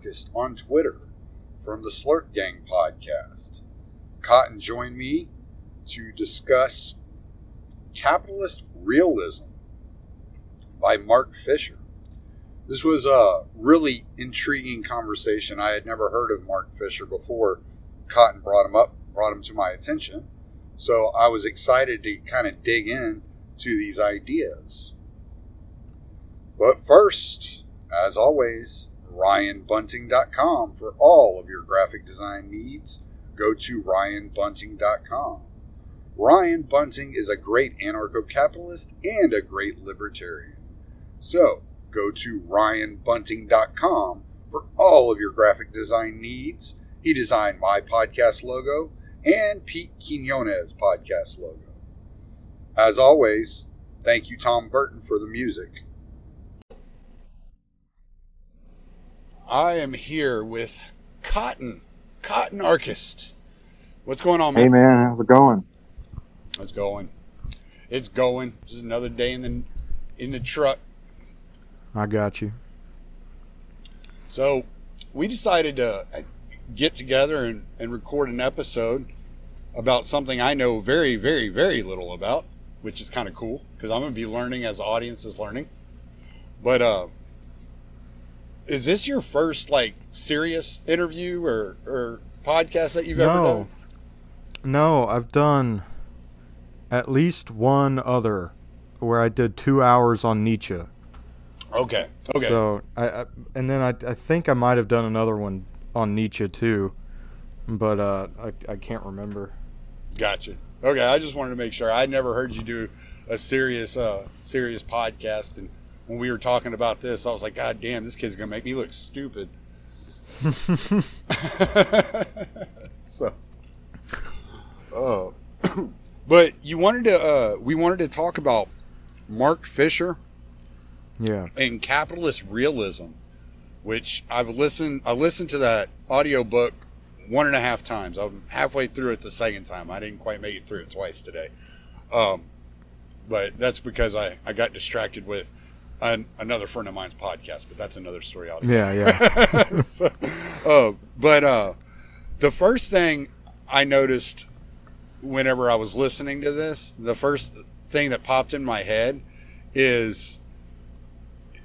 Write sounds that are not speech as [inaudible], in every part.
Cotton Archist, on Twitter from the Slurp Gang podcast. Cotton joined me to discuss Capitalist Realism by Mark Fisher. This was a really intriguing conversation. I had never heard of Mark Fisher before Cotton brought him up, brought him to my attention. So I was excited to kind of dig in to these ideas. But first, as always, RyanBunting.com for all of your graphic design needs. Go to RyanBunting.com. Ryan Bunting is a great anarcho capitalist and a great libertarian. So go to RyanBunting.com for all of your graphic design needs. He designed my podcast logo and Pete Quinones' podcast logo. As always, thank you, Tom Burton, for the music. I am here with Cotton, Cotton Archist. What's going on, man? Hey man, how's it going? It's going. It's going. Just another day in the in the truck. I got you. So we decided to uh, get together and, and record an episode about something I know very, very, very little about, which is kind of cool because I'm going to be learning as the audience is learning. But uh, is this your first like serious interview or, or podcast that you've ever No. done? No, I've done at least one other where I did two hours on Nietzsche. Okay. Okay. So I, I and then I, I think I might have done another one on Nietzsche too, but uh, I I can't remember. Gotcha. Okay, I just wanted to make sure. I'd never heard you do a serious, uh, serious podcast, and when we were talking about this, I was like, God damn, this kid's gonna make me look stupid. [laughs] so, oh, [clears throat] but you wanted to, uh, we wanted to talk about Mark Fisher Yeah. and capitalist realism, which I've listened. I listened to that audiobook one and a half times. I'm halfway through it the second time. I didn't quite make it through it twice today, um, but that's because I I got distracted with an, another friend of mine's podcast. But that's another story. Audience. Yeah, yeah. [laughs] so, uh, but uh, the first thing I noticed whenever I was listening to this, the first thing that popped in my head is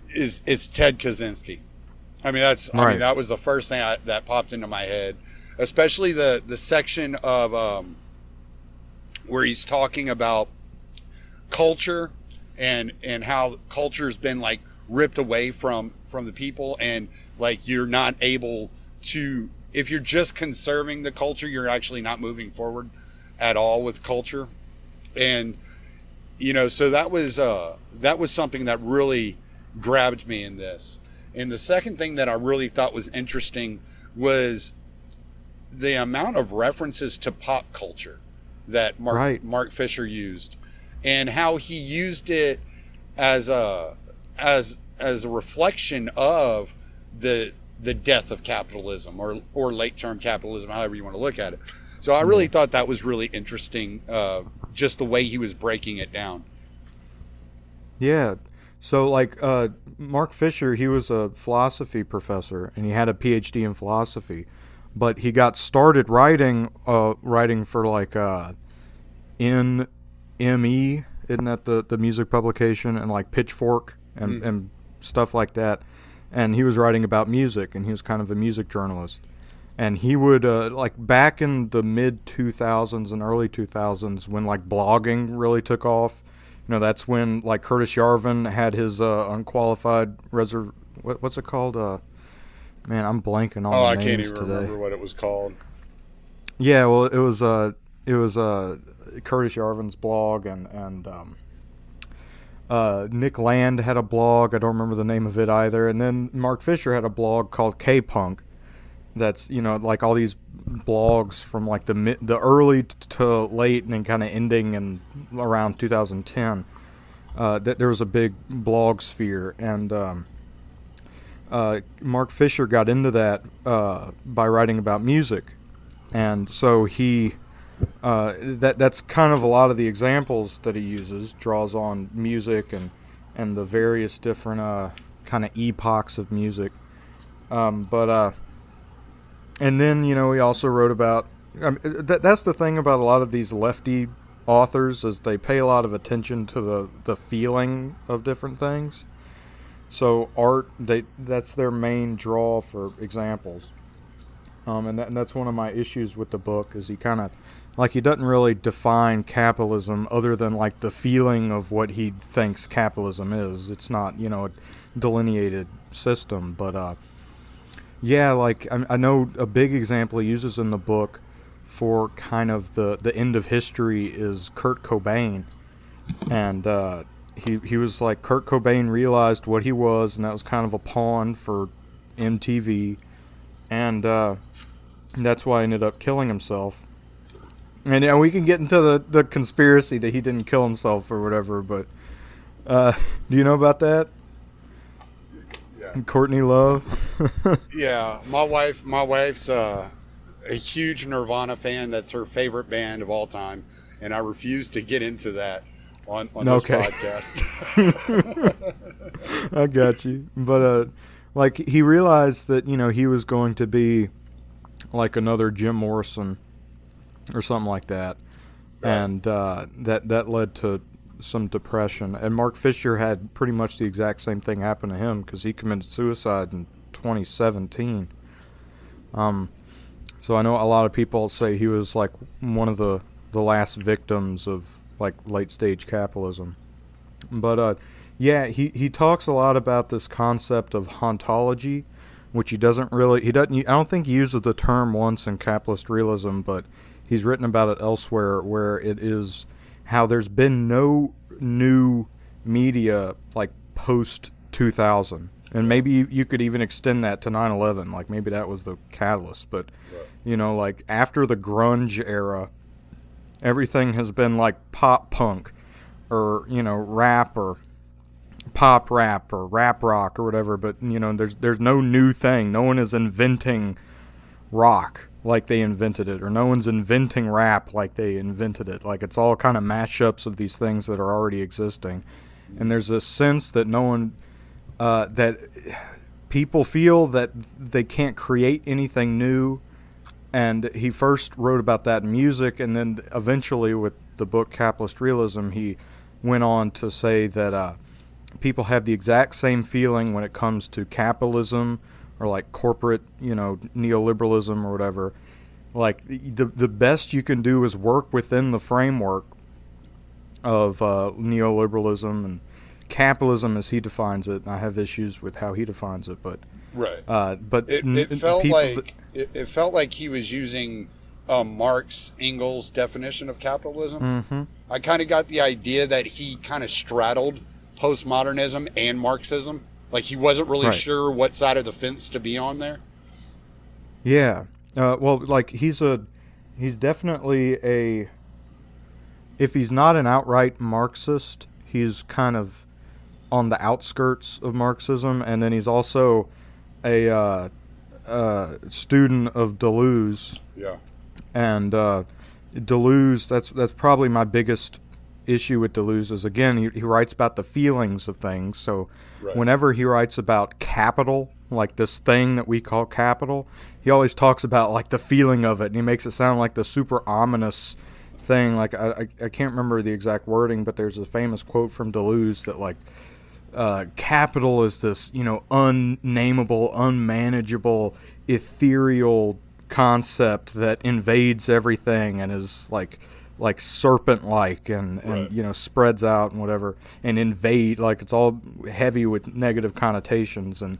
is it's Ted Kaczynski. I mean, that's I mean Right. that was the first thing I, that popped into my head, especially the the section of um, where he's talking about culture and and how culture's been like ripped away from from the people and like you're not able to if you're just conserving the culture you're actually not moving forward at all with culture. And you know so that was uh that was something that really grabbed me in this. And the second thing that i really thought was interesting was the amount of references to pop culture that mark Right. mark fisher used and how he used it as a as as a reflection of the the death of capitalism or or late term capitalism however you want to look at it. So i really thought that was really interesting uh, just the way he was breaking it down. Yeah. So like uh, Mark Fisher, he was a philosophy professor and he had a PhD in philosophy, but he got started writing uh, writing for like uh, NME, isn't that the the music publication and like Pitchfork and Mm. and stuff like that. And he was writing about music and he was kind of a music journalist. And he would uh, like back in the mid 2000s and early 2000s when like blogging really took off you know, that's when like Curtis Yarvin had his uh, unqualified reserve. What, what's it called? Uh, man, I'm blanking on oh i can't even today. remember what it was called Yeah, well, it was uh, it was uh, Curtis Yarvin's blog, and and um, uh, Nick Land had a blog. I don't remember the name of it either. And then Mark Fisher had a blog called K Punk. That's you know like all these blogs from like the mid, the early to late and then kind of ending in around 2010. Uh, that there was a big blog sphere and. Um, uh, Mark Fisher got into that uh, by writing about music, and so he uh, that that's kind of a lot of the examples that he uses draws on music and and the various different uh, kind of epochs of music. Um, but uh, and then you know he also wrote about I mean, that, that's the thing about a lot of these lefty authors is they pay a lot of attention to the the feeling of different things. So art, they that's their main draw for examples. Um, and, that, and that's one of my issues with the book is he kind of like he doesn't really define capitalism other than like the feeling of what he thinks capitalism is. It's not you know a delineated system, but uh, yeah, like I, I know a big example he uses in the book for kind of the the end of history is Kurt Cobain, and uh, he he was like Kurt Cobain realized what he was, and that was kind of a pawn for MTV, and uh, that's why he ended up killing himself. And yeah, we can get into the, the conspiracy that he didn't kill himself or whatever, but uh, [laughs] do you know about that? Yeah. Courtney Love. [laughs] Yeah, my wife, my wife's uh, a huge Nirvana fan. That's her favorite band of all time, and I refuse to get into that on, on this podcast. [laughs] I got you. But uh like he realized that, you know, he was going to be like another Jim Morrison or something like that. Right. And uh that that led to some depression. And Mark Fisher had pretty much the exact same thing happen to him cuz he committed suicide in 2017. Um so I know a lot of people say he was like one of the the last victims of like late stage capitalism. But uh, yeah, he, he talks a lot about this concept of hauntology, which he doesn't really he doesn't I don't think he uses the term once in capitalist realism, but he's written about it elsewhere where it is how there's been no new media like post 2000 and maybe you, could even extend that to 9-11 like maybe that was the catalyst. But Right. you know like after the grunge era everything has been like pop punk or you know rap or pop rap or rap rock or whatever. But you know there's there's no new thing. No one is inventing rock like they invented it or no one's inventing rap like they invented it. Like it's all kind of mashups of these things that are already existing. And there's this sense that no one uh, that people feel that they can't create anything new. And he first wrote about that in music and then eventually with the book capitalist realism he went on to say that uh, people have the exact same feeling when it comes to capitalism or like corporate you know neoliberalism or whatever like the, the best you can do is work within the framework of uh, neoliberalism and capitalism as he defines it and i have issues with how he defines it but right. uh, but It, it felt like that- it, it felt like he was using um, Marx Engels' definition of capitalism. Mhm. I kind of got the idea that he kind of straddled postmodernism and Marxism. Like he wasn't really Right. sure what side of the fence to be on there. Yeah. Uh, well, like he's a, he's definitely a. If he's not an outright Marxist, he's kind of on the outskirts of Marxism, and then he's also a uh, uh, student of Deleuze, Yeah. and uh, Deleuze. That's that's probably my biggest issue with Deleuze is again he, he writes about the feelings of things. So Right. whenever he writes about capital, like this thing that we call capital, he always talks about like the feeling of it, and he makes it sound like the super ominous thing. Like I, I, I can't remember the exact wording, but there's a famous quote from Deleuze that like uh, capital is this you know unnameable, unmanageable, ethereal concept that invades everything and is like like serpent like and, and Right. you know spreads out and whatever and invade like it's all heavy with negative connotations and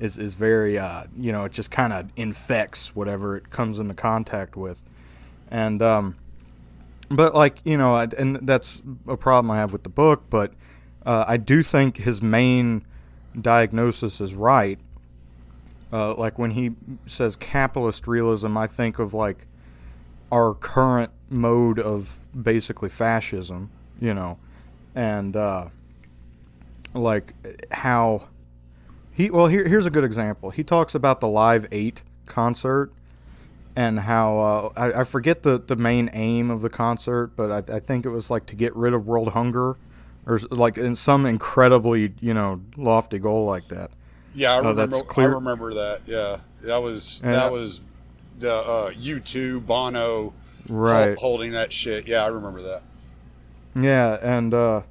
is, is very uh, you know it just kind of infects whatever it comes into contact with and um but like you know I- and that's a problem i have with the book but uh, I do think his main diagnosis is right. Uh, like when he says capitalist realism, I think of like our current mode of basically fascism, you know, and uh, like how he well here here's a good example. He talks about the Live Eight concert and how uh, I, I forget the the main aim of the concert, but I, I think it was like to get rid of world hunger or like in some incredibly you know lofty goal like that. Yeah, I Oh, remember. I remember that. Yeah, that was And- that was the uh, U2 Bono Right. holding that shit. Yeah, I remember that. Yeah, and uh,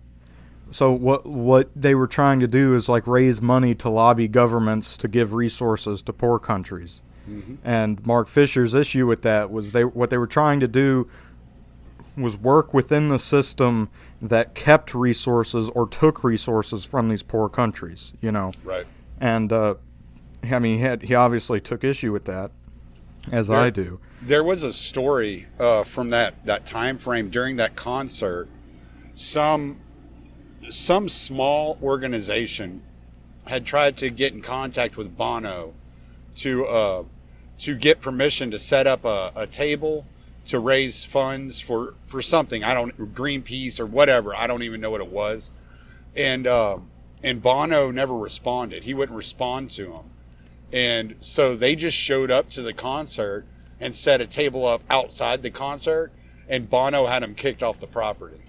so what what they were trying to do is like raise money to lobby governments to give resources to poor countries. And Mark Fisher's issue with that was they what they were trying to do was work within the system that kept resources or took resources from these poor countries, you know. Right. And uh, I mean, he had he obviously took issue with that, as I do. There was a story uh, from that that time frame during that concert. Some some small organization had tried to get in contact with Bono to uh, to get permission to set up a, a table to raise funds for for something. I don't Greenpeace or whatever. I don't even know what it was. And uh, and Bono never responded. He wouldn't respond to him. And so they just showed up to the concert and set a table up outside the concert, and Bono had him kicked off the property.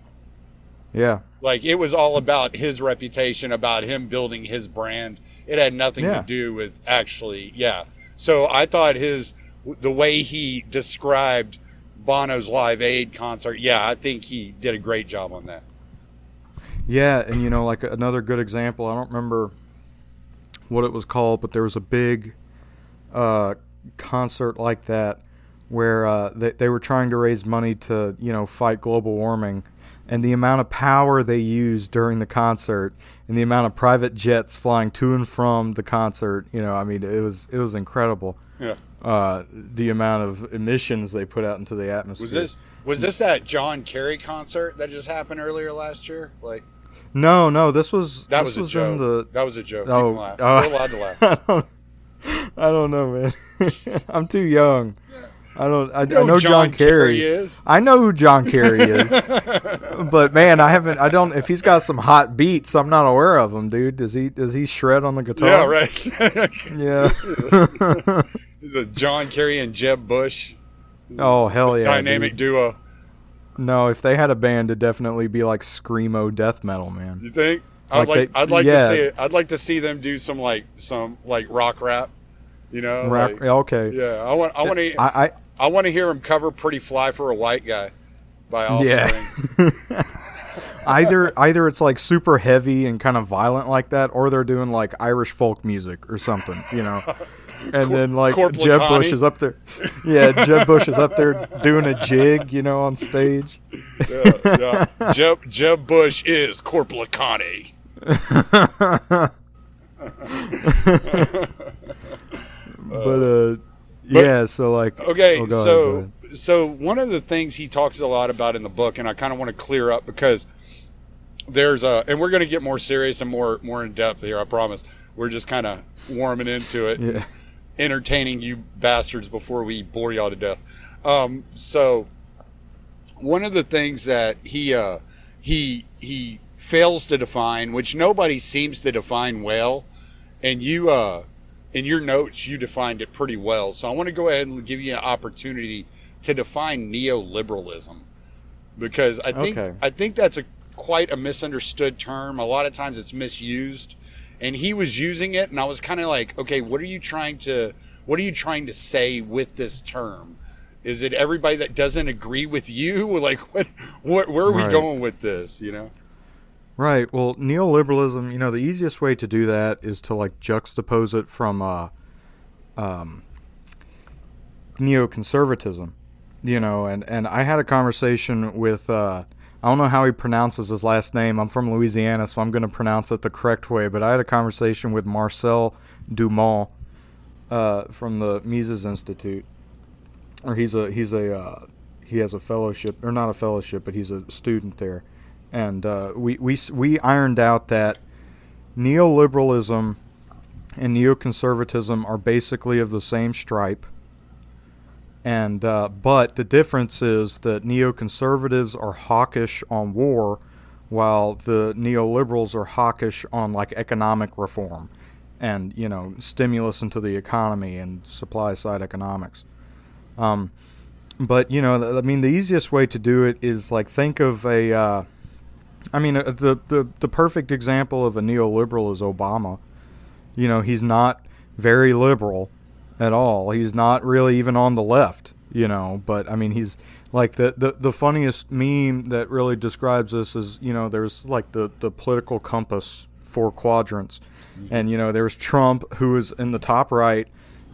Yeah. Like it was all about his reputation, about him building his brand. It had nothing Yeah. to do with actually, yeah. So I thought his the way he described Bono's Live Aid concert, yeah, I think he did a great job on that. Yeah, and you know, like another good example, I don't remember what it was called, but there was a big uh, concert like that where uh, they, they were trying to raise money to, you know, fight global warming. And the amount of power they used during the concert and the amount of private jets flying to and from the concert, you know, I mean, it was it was incredible. Yeah. Uh, the amount of emissions they put out into the atmosphere. Was this was this that John Kerry concert that just happened earlier last year? Like No, no, this was that this was a was joke. in the that was a joke. You Oh, can laugh. oh. You're allowed to laugh. [laughs] I don't, I don't know, man. [laughs] I'm too young. I don't. I, I know know John, John Kerry. Kerry is. I know who John Kerry is. [laughs] but man, I haven't. I don't. If he's got some hot beats, I'm not aware of him, dude. Does he? Does he shred on the guitar? Yeah, right. Yeah. John Kerry and Jeb Bush oh hell yeah! dynamic dude. duo. No, if they had a band, it'd definitely be like screamo death metal, man. You think? I'd Like like, they- I'd like yeah. to see it. I'd like to see them do some like some like rock rap. You know, Rap, like- okay. yeah. I want I want to I, I I want to hear him cover "Pretty Fly for a White Guy" by Offspring. Yeah. [laughs] either either it's like super heavy and kind of violent like that, or they're doing like Irish folk music or something, you know. [laughs] [laughs] And then like Corporal Jeb Bush is up there, yeah. Jeb Bush is up there [laughs] doing a jig, you know, on stage. yeah, yeah. [laughs] Jeb Jeb Bush is Corporal Connie. But uh, yeah. So like, Okay, oh, go ahead, go so ahead. so one of the things he talks a lot about in the book, and I kind of want to clear up because there's a, and we're going to get more serious and more more in depth here. I promise. We're just kind of warming into it, yeah, entertaining you bastards before we bore y'all to death. Um, so one of the things that he uh, he he fails to define, which nobody seems to define well, and you uh, in your notes you defined it pretty well. So I want to go ahead and give you an opportunity to define neoliberalism because I think Okay. I think that's a quite a misunderstood term. A lot of times it's misused, and he was using it, and I was kind of like, okay, what are you trying to what are you trying to say with this term? Is it everybody that doesn't agree with you? [laughs] Like what what where are we Right. going with this? You know? right. Well, neoliberalism. You know, the easiest way to do that is to like juxtapose it from uh, um, neoconservatism. You know, and and I had a conversation with. Uh, I don't know how he pronounces his last name. I'm from Louisiana, so I'm going to pronounce it the correct way. But I had a conversation with Marcel Dumont uh, from the Mises Institute, or he's a he's a uh, he has a fellowship or not a fellowship, but he's a student there, and uh, we we we ironed out that neoliberalism and neoconservatism are basically of the same stripe. And uh, but the difference is that neoconservatives are hawkish on war, while the neoliberals are hawkish on like economic reform, and you know stimulus into the economy and supply side economics. Um, but you know, I mean, the easiest way to do it is like think of a. Uh, I mean, uh, the, the the perfect example of a neoliberal is Obama. You know, he's not very liberal at all. He's not really even on the left. You know, but I mean, he's like the the, the funniest meme that really describes this is you know there's like the the political compass four quadrants, and you know there's Trump who is in the top right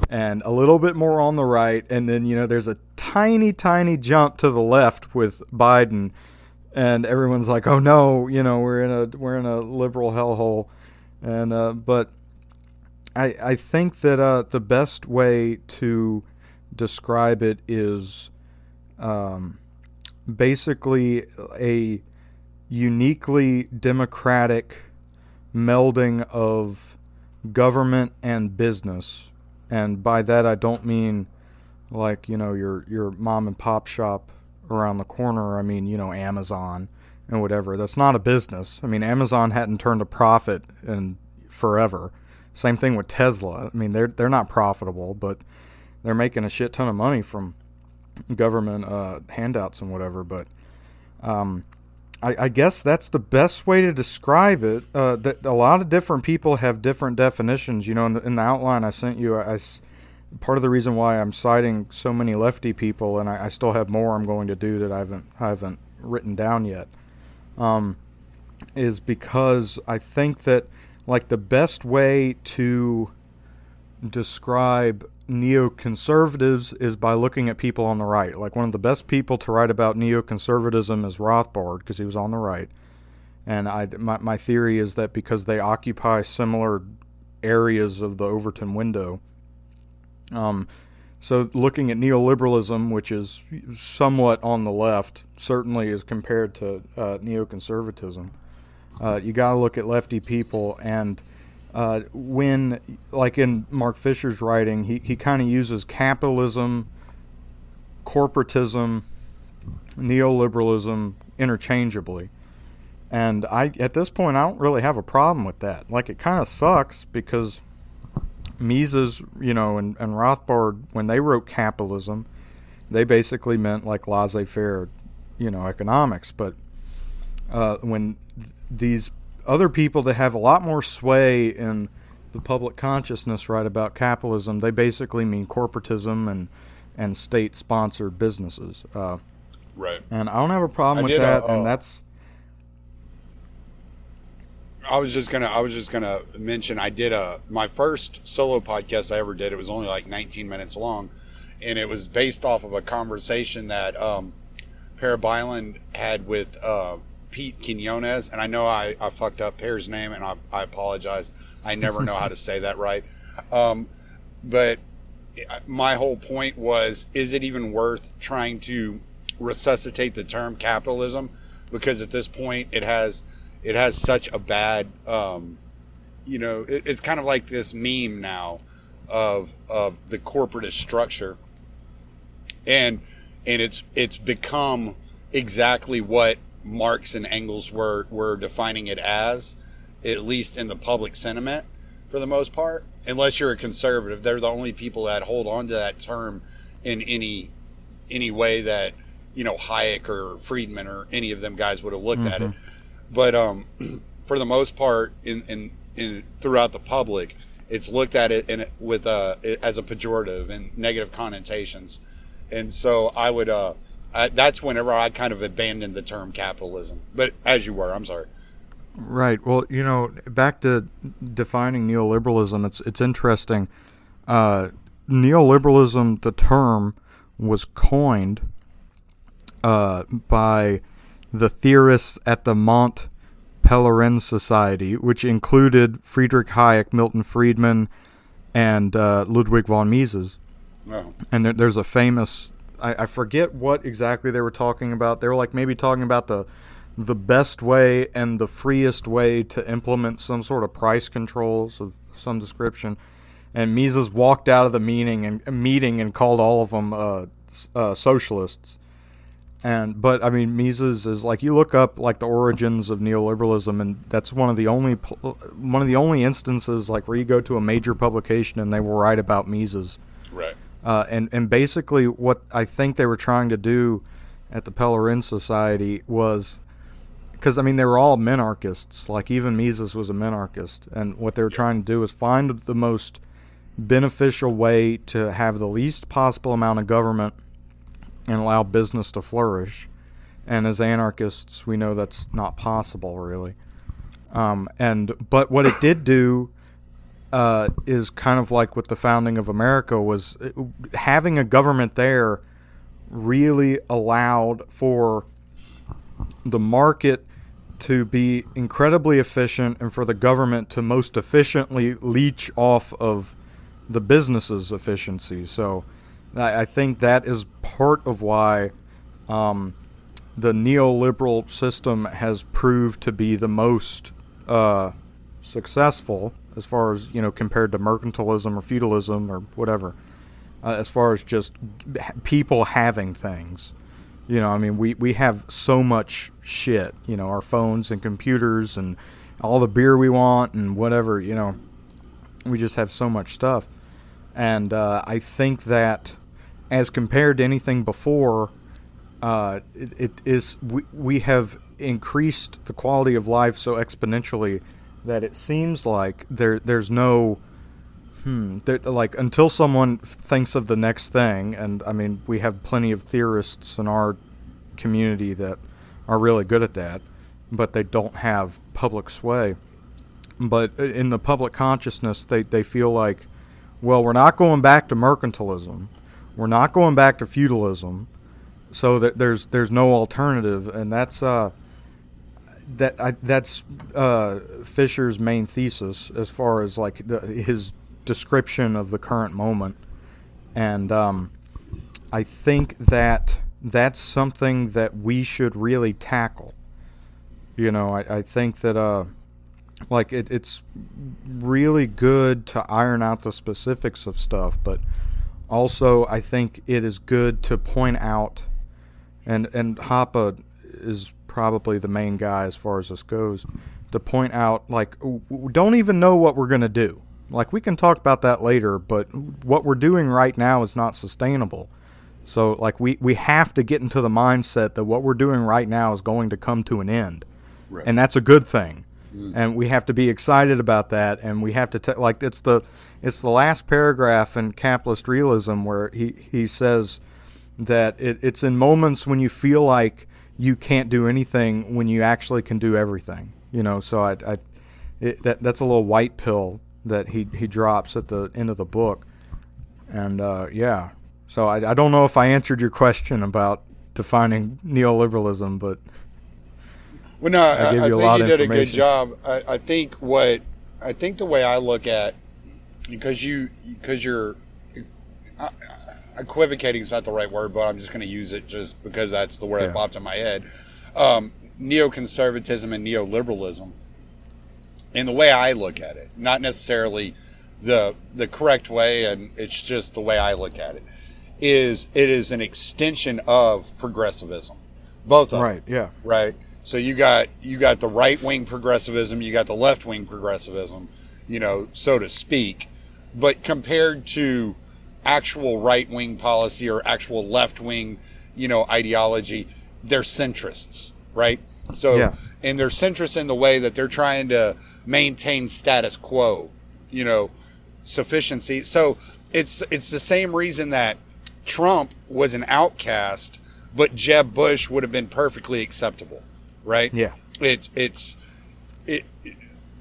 and a little bit more on the right, and then you know there's a tiny, tiny jump to the left with Biden, and everyone's like, "Oh no, you know we're in a we're in a liberal hellhole," and uh, but I I think that uh, the best way to describe it is um, basically a uniquely democratic melding of government and business and by that I don't mean like you know your your mom and pop shop around the corner. I mean you know Amazon and whatever. That's not a business. I mean Amazon hadn't turned a profit in forever. Same thing with Tesla. I mean they're they're not profitable, but they're making a shit ton of money from government uh, handouts and whatever. But um, I, I guess that's the best way to describe it. Uh, that a lot of different people have different definitions. You know, in the, in the outline I sent you, I, I part of the reason why I'm citing so many lefty people, and I, I still have more I'm going to do that I haven't haven't written down yet, um, is because I think that like the best way to describe neoconservatives is by looking at people on the right. Like one of the best people to write about neoconservatism is Rothbard because he was on the right. And I, my, my theory is that because they occupy similar areas of the Overton window. Um, so looking at neoliberalism, which is somewhat on the left, certainly is compared to uh, neoconservatism, uh, you got to look at lefty people and uh, when, like in Mark Fisher's writing, he, he kind of uses capitalism, corporatism, neoliberalism interchangeably. And I, at this point, I don't really have a problem with that. Like, it kind of sucks because Mises, you know, and, and Rothbard, when they wrote capitalism, they basically meant like laissez faire, you know, economics. But uh, when these other people that have a lot more sway in the public consciousness right about capitalism, they basically mean corporatism and and state sponsored businesses. Uh, Right. and I don't have a problem I with did a- that. uh, and that's I was just gonna I was just gonna mention I did a my first solo podcast I ever did. It was only like 19 minutes long, and it was based off of a conversation that um, Parabyland had with uh, Pete Quinones. And I know I, I fucked up Pear's name, and I, I apologize. I never know how to say that right. Um, but my whole point was: is it even worth trying to resuscitate the term capitalism? Because at this point, it has it has such a bad um, you know it, it's kind of like this meme now of of the corporatist structure and and it's it's become exactly what Marx and Engels were were defining it as at least in the public sentiment for the most part. Unless you're a conservative they're the only people that hold on to that term in any any way that you know Hayek or Friedman or any of them guys would have looked at it. But um, [clears throat] for the most part, in, in, in throughout the public, it's looked at it in it with uh, as a pejorative and negative connotations, and so I would uh, I, that's whenever I kind of abandoned the term capitalism. But as you were, I'm sorry. Right. Well, you know, back to defining neoliberalism, it's it's interesting. Uh, neoliberalism, the term, was coined uh, by the theorists at the Mont Pelerin Society, which included Friedrich Hayek, Milton Friedman, and uh, Ludwig von Mises Oh, and there, there's a famous I, I forget what exactly they were talking about they were like maybe talking about the the best way and the freest way to implement some sort of price controls of some description. And Mises walked out of the meeting and meeting and called all of them uh, uh, socialists. And but I mean, Mises is like you look up like the origins of neoliberalism, and that's one of the only one of the only instances like where you go to a major publication and they will write about Mises. Right. Uh, and and basically, what I think they were trying to do at the Pelerin Society was because I mean they were all minarchists. Like even Mises was a minarchist, and what they were trying to do was find the most beneficial way to have the least possible amount of government and allow business to flourish. And as anarchists, we know that's not possible, really. Um, and but what it did do uh, is kind of like with the founding of America was having a government there really allowed for the market to be incredibly efficient and for the government to most efficiently leech off of the business's efficiency. So I, I think that is part of why um, the neoliberal system has proved to be the most uh, successful as far as you know compared to mercantilism or feudalism or whatever. Uh, as far as just people having things, you know, I mean, we we have so much shit. You know, our phones and computers and all the beer we want and whatever. You know, we just have so much stuff, and uh, I think that as compared to anything before, uh, it, it is we, we have increased the quality of life so exponentially that it seems like there there's no hmm there, like until someone thinks of the next thing and I mean we have plenty of theorists in our community that are really good at that but they don't have public sway. But in the public consciousness they, they feel like well we're not going back to mercantilism. We're not going back to feudalism, so that there's there's no alternative, and that's uh, that I, that's uh, Fisher's main thesis as far as like the, his description of the current moment, and um, I think that that's something that we should really tackle. You know, I, I think that uh, like it, it's really good to iron out the specifics of stuff, but also, I think it is good to point out, and and Hoppe is probably the main guy as far as this goes, to point out like we don't even know what we're gonna do. Like we can talk about that later, but what we're doing right now is not sustainable. So like we we have to get into the mindset that what we're doing right now is going to come to an end, right. and that's a good thing. Mm. And we have to be excited about that, and we have to t- like it's the it's the last paragraph in capitalist realism where he he says that it, it's in moments when you feel like you can't do anything when you actually can do everything. You know, so I, I it, that that's a little white pill that he he drops at the end of the book, and uh, yeah. So I, I don't know if I answered your question about defining neoliberalism, but well, no, I, I, I think you did a good job. I, I think what I think the way I look at because you because you're uh, equivocating is not the right word, but I'm just going to use it just because that's the word yeah. that popped in my head. Um, neoconservatism and neoliberalism, and the way I look at it, not necessarily the the correct way, and it's just the way I look at it, is it is an extension of progressivism, both of right, them, yeah, right. So you got you got the right wing progressivism, you got the left wing progressivism, you know, so to speak. But compared to actual right wing policy or actual left wing, you know, ideology, they're centrists, right? So yeah. and they're centrists in the way that they're trying to maintain status quo, you know, sufficiency. So it's it's the same reason that Trump was an outcast, but Jeb Bush would have been perfectly acceptable right? Yeah. It's it's it,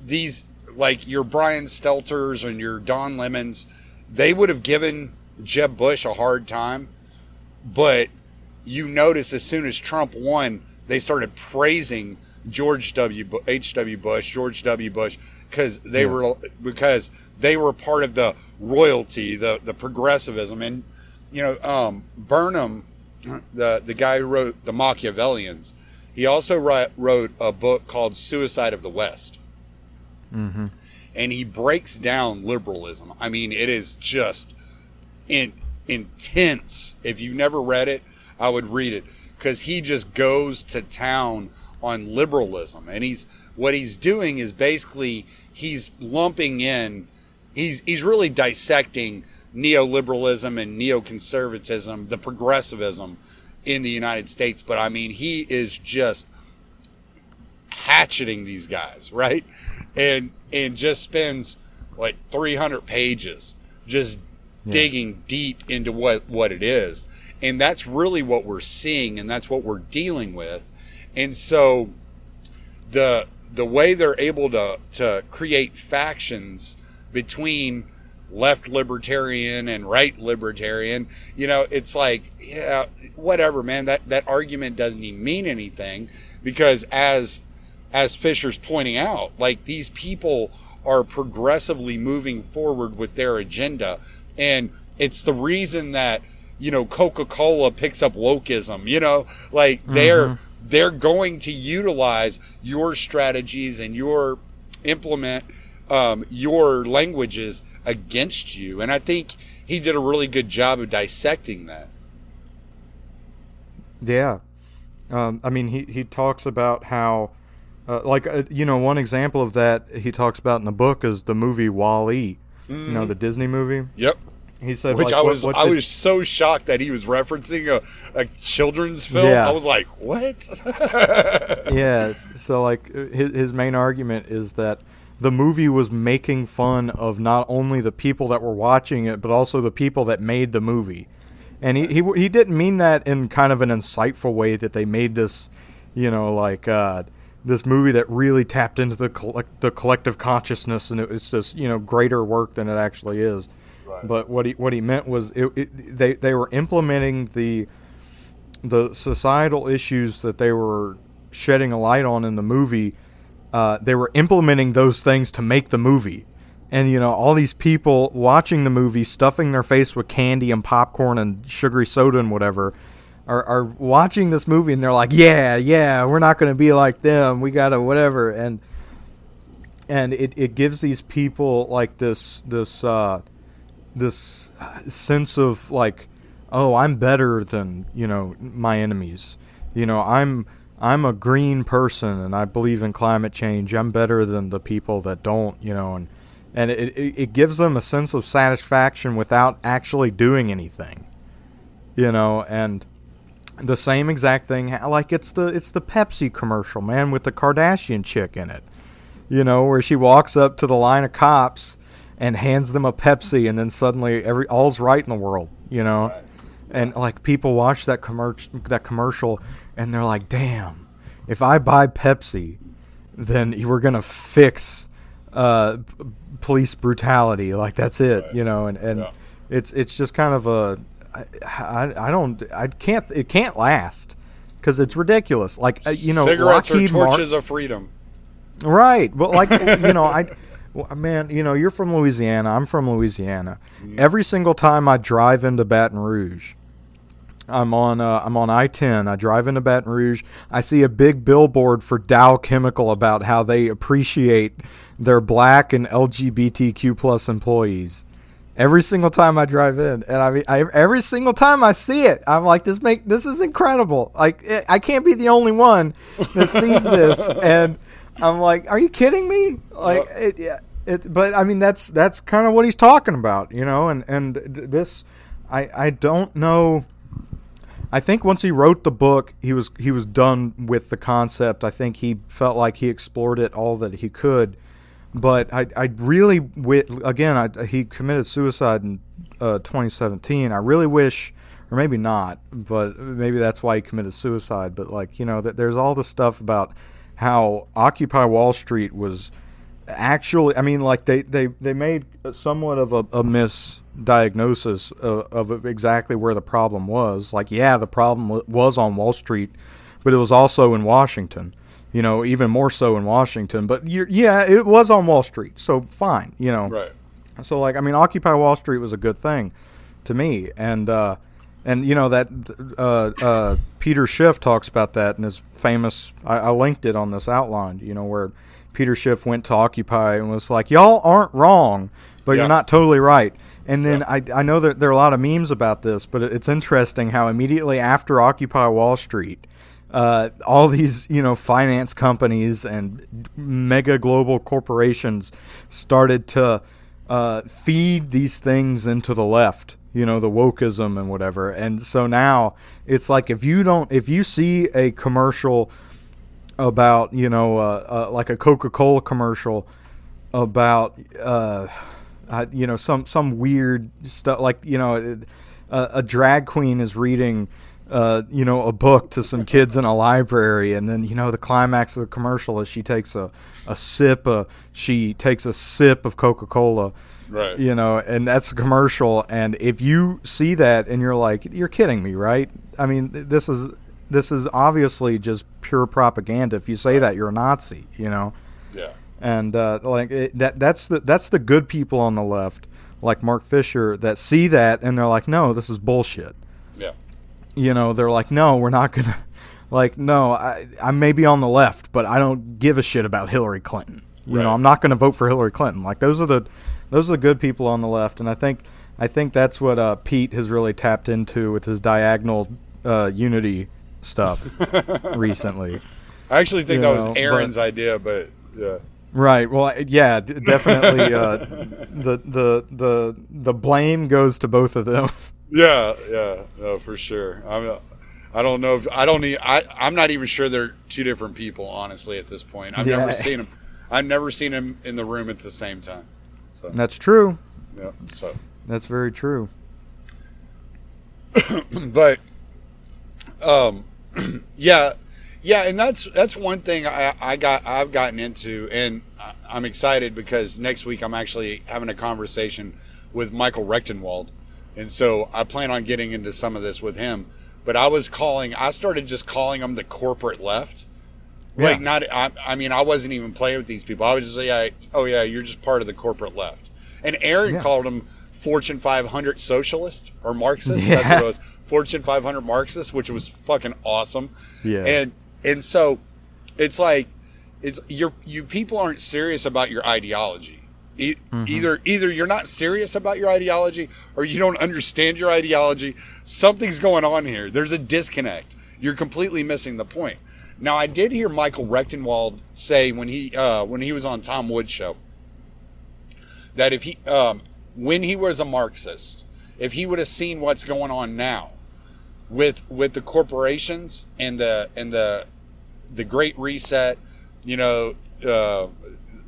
these like your Brian Stelters and your Don Lemons, they would have given Jeb Bush a hard time, but you notice as soon as Trump won, they started praising George W. H. W. Bush, George W. Bush, because they yeah. were because they were part of the royalty, the the progressivism, and you know um, Burnham, the the guy who wrote the Machiavellians, He also wri- wrote a book called Suicide of the West. Mm-hmm. And he breaks down liberalism. I mean, it is just in, intense. If you've never read it, I would read it because he just goes to town on liberalism, and he's what he's doing is basically he's lumping in, he's he's really dissecting neoliberalism and neoconservatism, the progressivism in the United States. But I mean, he is just hatcheting these guys, [laughs] right? And and just spends like 300 pages just digging deep into what what it is. And that's really what we're seeing and that's what we're dealing with. And so the the way they're able to to create factions between left libertarian and right libertarian you know it's like yeah whatever man that that argument doesn't even mean anything because as as fisher's pointing out like these people are progressively moving forward with their agenda and it's the reason that you know coca-cola picks up wokeism you know like they're they're going to utilize your strategies and your implement um, your languages against you. And I think he did a really good job of dissecting that. Yeah. Um, I mean, he, he talks about how, uh, like, uh, you know, one example of that he talks about in the book is the movie Wall-E, you know, the Disney movie. Yep. He said, Which like, I was what I the- was so shocked that he was referencing a, a children's film. Yeah. I was like, what? [laughs] yeah. So like uh, his his main argument is that the movie was making fun of not only the people that were watching it, but also the people that made the movie. And he, he he didn't mean that in kind of an insightful way that they made this, you know, like uh, this movie that really tapped into the collect, the collective consciousness, and it, it's just you know greater work than it actually is. But what he what he meant was it, it, they they were implementing the the societal issues that they were shedding a light on in the movie, uh, they were implementing those things to make the movie. And you know, all these people watching the movie, stuffing their face with candy and popcorn and sugary soda and whatever, are, are watching this movie and they're like, "Yeah, yeah, we're not going to be like them. We gotta whatever." And and it, it gives these people like this this uh, this sense of like oh i'm better than you know my enemies you know i'm i'm a green person and i believe in climate change i'm better than the people that don't you know and and it, it, it gives them a sense of satisfaction without actually doing anything you know and the same exact thing like it's the it's the pepsi commercial man with the kardashian chick in it you know, where she walks up to the line of cops and hands them a Pepsi, and then suddenly every all's right in the world, you know. And like people watch that commercial, that commercial, and they're like, "Damn, if I buy Pepsi, then we're gonna fix uh, p- police brutality. Like that's it, Right. you know." And and Yeah. it's it's just kind of a I, I, I don't I can't it can't last because it's ridiculous. Like uh, you know, cigarettes Lockheed are Mar- torches of freedom. Right. But like [laughs] you know, I well, man, you know, you're from Louisiana. I'm from Louisiana. Every single time I drive into Baton Rouge, I'm on uh, I'm on I-10. I drive into Baton Rouge. I see a big billboard for Dow Chemical about how they appreciate their black and LGBTQ plus employees. Every single time I drive in, and I mean, I, every single time I see it, I'm like, "This make this is incredible!" Like, I- I can't be the only one that sees this, [laughs] and I'm like, "Are you kidding me?" Like, it, yeah, it. But I mean, that's that's kind of what he's talking about, you know. And and this, I I don't know. I think once he wrote the book, he was he was done with the concept. I think he felt like he explored it all that he could. But I I really again I, he committed suicide in uh, 2017. I really wish, or maybe not, but maybe that's why he committed suicide. But like you know that there's all this stuff about how Occupy Wall Street was actually i mean like they they they made somewhat of a, a misdiagnosis of, of exactly where the problem was like yeah the problem wa- was on wall street but it was also in washington you know even more so in washington but yeah it was on wall street so fine you know Right. so like I mean Occupy Wall Street was a good thing to me and uh and you know that uh, uh, Peter Schiff talks about that in his famous. I, I linked it on this outline. You know where Peter Schiff went to Occupy and was like, "Y'all aren't wrong, but Yeah. you're not totally right." And then I, I know that there are a lot of memes about this, but it's interesting how immediately after Occupy Wall Street, uh, all these you know finance companies and mega global corporations started to uh, feed these things into the left you know the wokeism and whatever. And so now it's like if you don't if you see a commercial about you know uh, uh, like a coca-cola commercial about uh, uh, you know some some weird stuff like you know a, a drag queen is reading uh, you know a book to some kids in a library and then you know the climax of the commercial is she takes a, a sip uh, she takes a sip of coca-cola Right. you know and that's a commercial and if you see that and you're like you're kidding me right i mean this is this is obviously just pure propaganda if you say that you're a nazi you know Yeah. and uh, like it, that that's the that's the good people on the left like mark fisher that see that and they're like no this is bullshit. You know they're like no we're not gonna [laughs] like no i i may be on the left but i don't give a shit about hillary clinton you Right. know i'm not gonna vote for hillary clinton like those are the those are the good people on the left and i think i think that's what uh, pete has really tapped into with his diagonal uh, unity stuff [laughs] recently I actually think You that was Aaron's but- idea, but yeah. Right. Well, yeah, [laughs] definitely. Uh, the the the the blame goes to both of them. [laughs] Yeah, yeah, no, for sure. I'm, I don't know if I don't need. I I'm not even sure they're two different people. Honestly, at this point, I've Yeah. never seen them. I've never seen them in the room at the same time. So That's true. yeah. So, That's very true. [coughs] but um, [coughs] yeah, yeah, and that's that's one thing I I got I've gotten into, and I'm excited because next week I'm actually having a conversation with Michael Rectenwald, and so I plan on getting into some of this with him. But I was calling, I started just calling them the corporate left. Like not, I, I mean, I wasn't even playing with these people. I was just like, yeah, oh yeah, you're just part of the corporate left. And Aaron Yeah. called them Fortune 500 socialist or Marxist. Yeah. That's what it was. Fortune 500 Marxist, which was fucking awesome. Yeah. And and so it's like it's your you people aren't serious about your ideology. E- Either either you're not serious about your ideology or you don't understand your ideology. Something's going on here. There's a disconnect. You're completely missing the point. Now I did hear Michael Rectenwald say when he uh, when he was on Tom Woods' show that if he um, when he was a Marxist, if he would have seen what's going on now with with the corporations and the and the the Great Reset, you know, uh,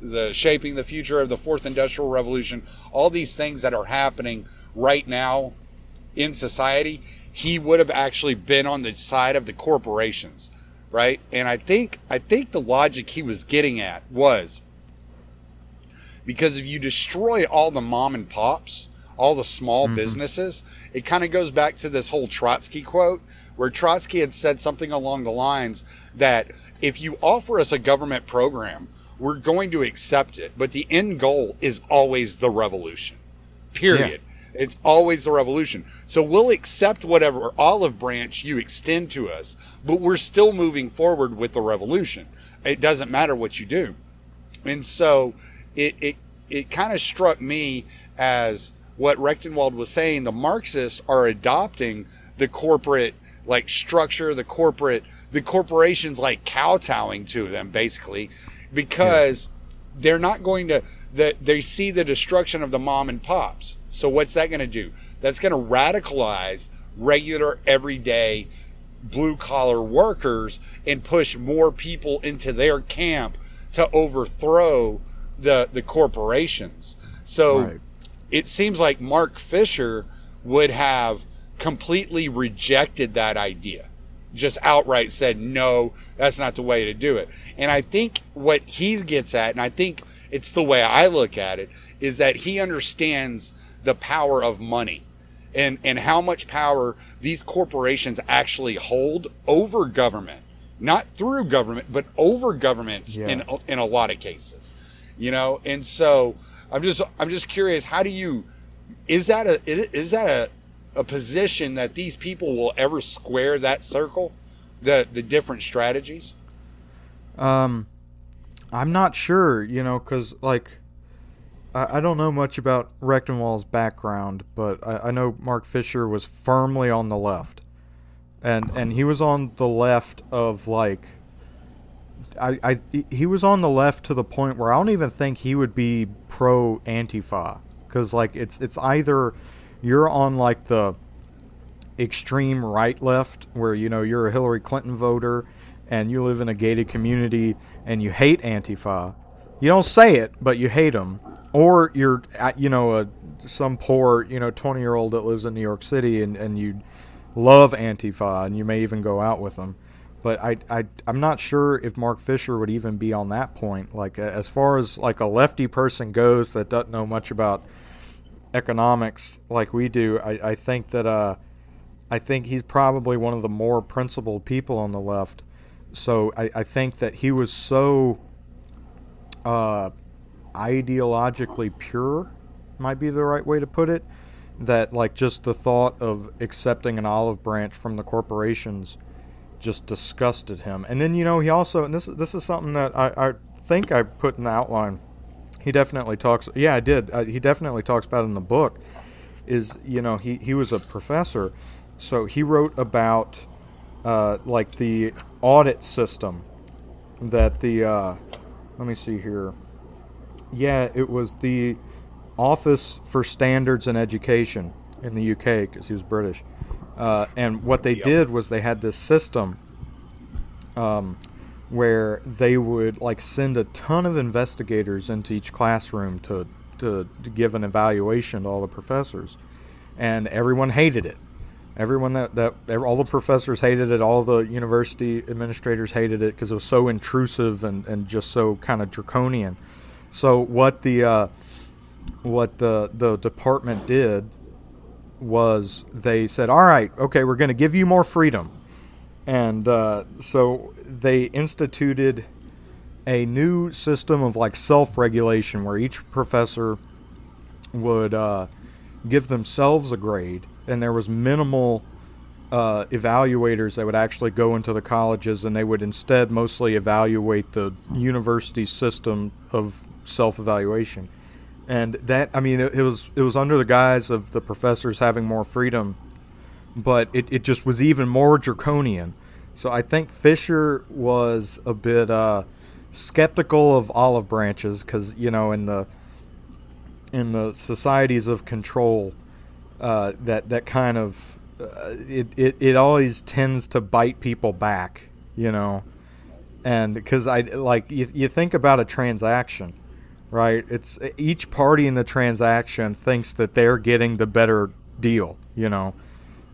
the shaping the future of the fourth industrial revolution, all these things that are happening right now in society, he would have actually been on the side of the corporations, right? And I think I think the logic he was getting at was because if you destroy all the mom and pops, all the small mm-hmm. businesses, it kind of goes back to this whole Trotsky quote where Trotsky had said something along the lines that if you offer us a government program, we're going to accept it, but the end goal is always the revolution. Period. It's always the revolution. So we'll accept whatever olive branch you extend to us, but we're still moving forward with the revolution. It doesn't matter what you do. And so it it, it kind of struck me as what Rectenwald was saying. The Marxists are adopting the corporate like structure, the corporate the corporations like kowtowing to them basically because they're not going to that they see the destruction of the mom and pops. So what's that going to do? That's going to radicalize regular everyday blue collar workers and push more people into their camp to overthrow the the corporations. So Right. It seems like Mark Fisher would have completely rejected that idea. Just outright said, no, that's not the way to do it. And I think what he gets at, and I think it's the way I look at it, is that he understands the power of money and, and how much power these corporations actually hold over government. Not through government, but over governments Yeah. in, in a lot of cases. You know, and so I'm just I'm just curious, how do you is that a is that a a position that these people will ever square that circle, the the different strategies? Um, I'm not sure, you know, because like I, don't know much about Rectenwald's background, but I, I know Mark Fisher was firmly on the left, and and he was on the left of like. I, I he was on the left to the point where I don't even think he would be pro Antifa because like it's it's either you're on like the extreme right left where you know you're a Hillary Clinton voter and you live in a gated community and you hate Antifa. You don't say it, but you hate them. Or you're, you know, a, some poor, you know, 20 year old that lives in New York City and, and you love Antifa and you may even go out with them. But I, I, I'm not sure if Mark Fisher would even be on that point. Like, as far as like a lefty person goes that doesn't know much about economics like we do, I, I think that, uh, I think he's probably one of the more principled people on the left so I, I think that he was so uh, ideologically pure, might be the right way to put it, that like just the thought of accepting an olive branch from the corporations just disgusted him. And then you know he also and this this is something that I, I think I put in the outline. He definitely talks. Yeah, I did. Uh, he definitely talks about in the book. Is you know he he was a professor, so he wrote about uh, like the audit system that the uh, let me see here. Yeah, it was the Office for Standards and Education in the UK because he was British. Uh, and what they did was they had this system um, where they would like send a ton of investigators into each classroom to, to, to give an evaluation to all the professors, and everyone hated it. Everyone that, that all the professors hated it, all the university administrators hated it because it was so intrusive and, and just so kind of draconian. So what the uh, what the the department did was they said, "All right, okay, we're going to give you more freedom," and uh, so they instituted a new system of like self-regulation where each professor would uh, give themselves a grade and there was minimal uh, evaluators that would actually go into the colleges, and they would instead mostly evaluate the university system of self-evaluation. And that, I mean, it, it was it was under the guise of the professors having more freedom, but it, it just was even more draconian. So I think Fisher was a bit uh, skeptical of olive branches because you know in the in the societies of control uh, that that kind of uh, it, it it always tends to bite people back, you know, and because I like you, you think about a transaction, right? It's each party in the transaction thinks that they're getting the better deal, you know.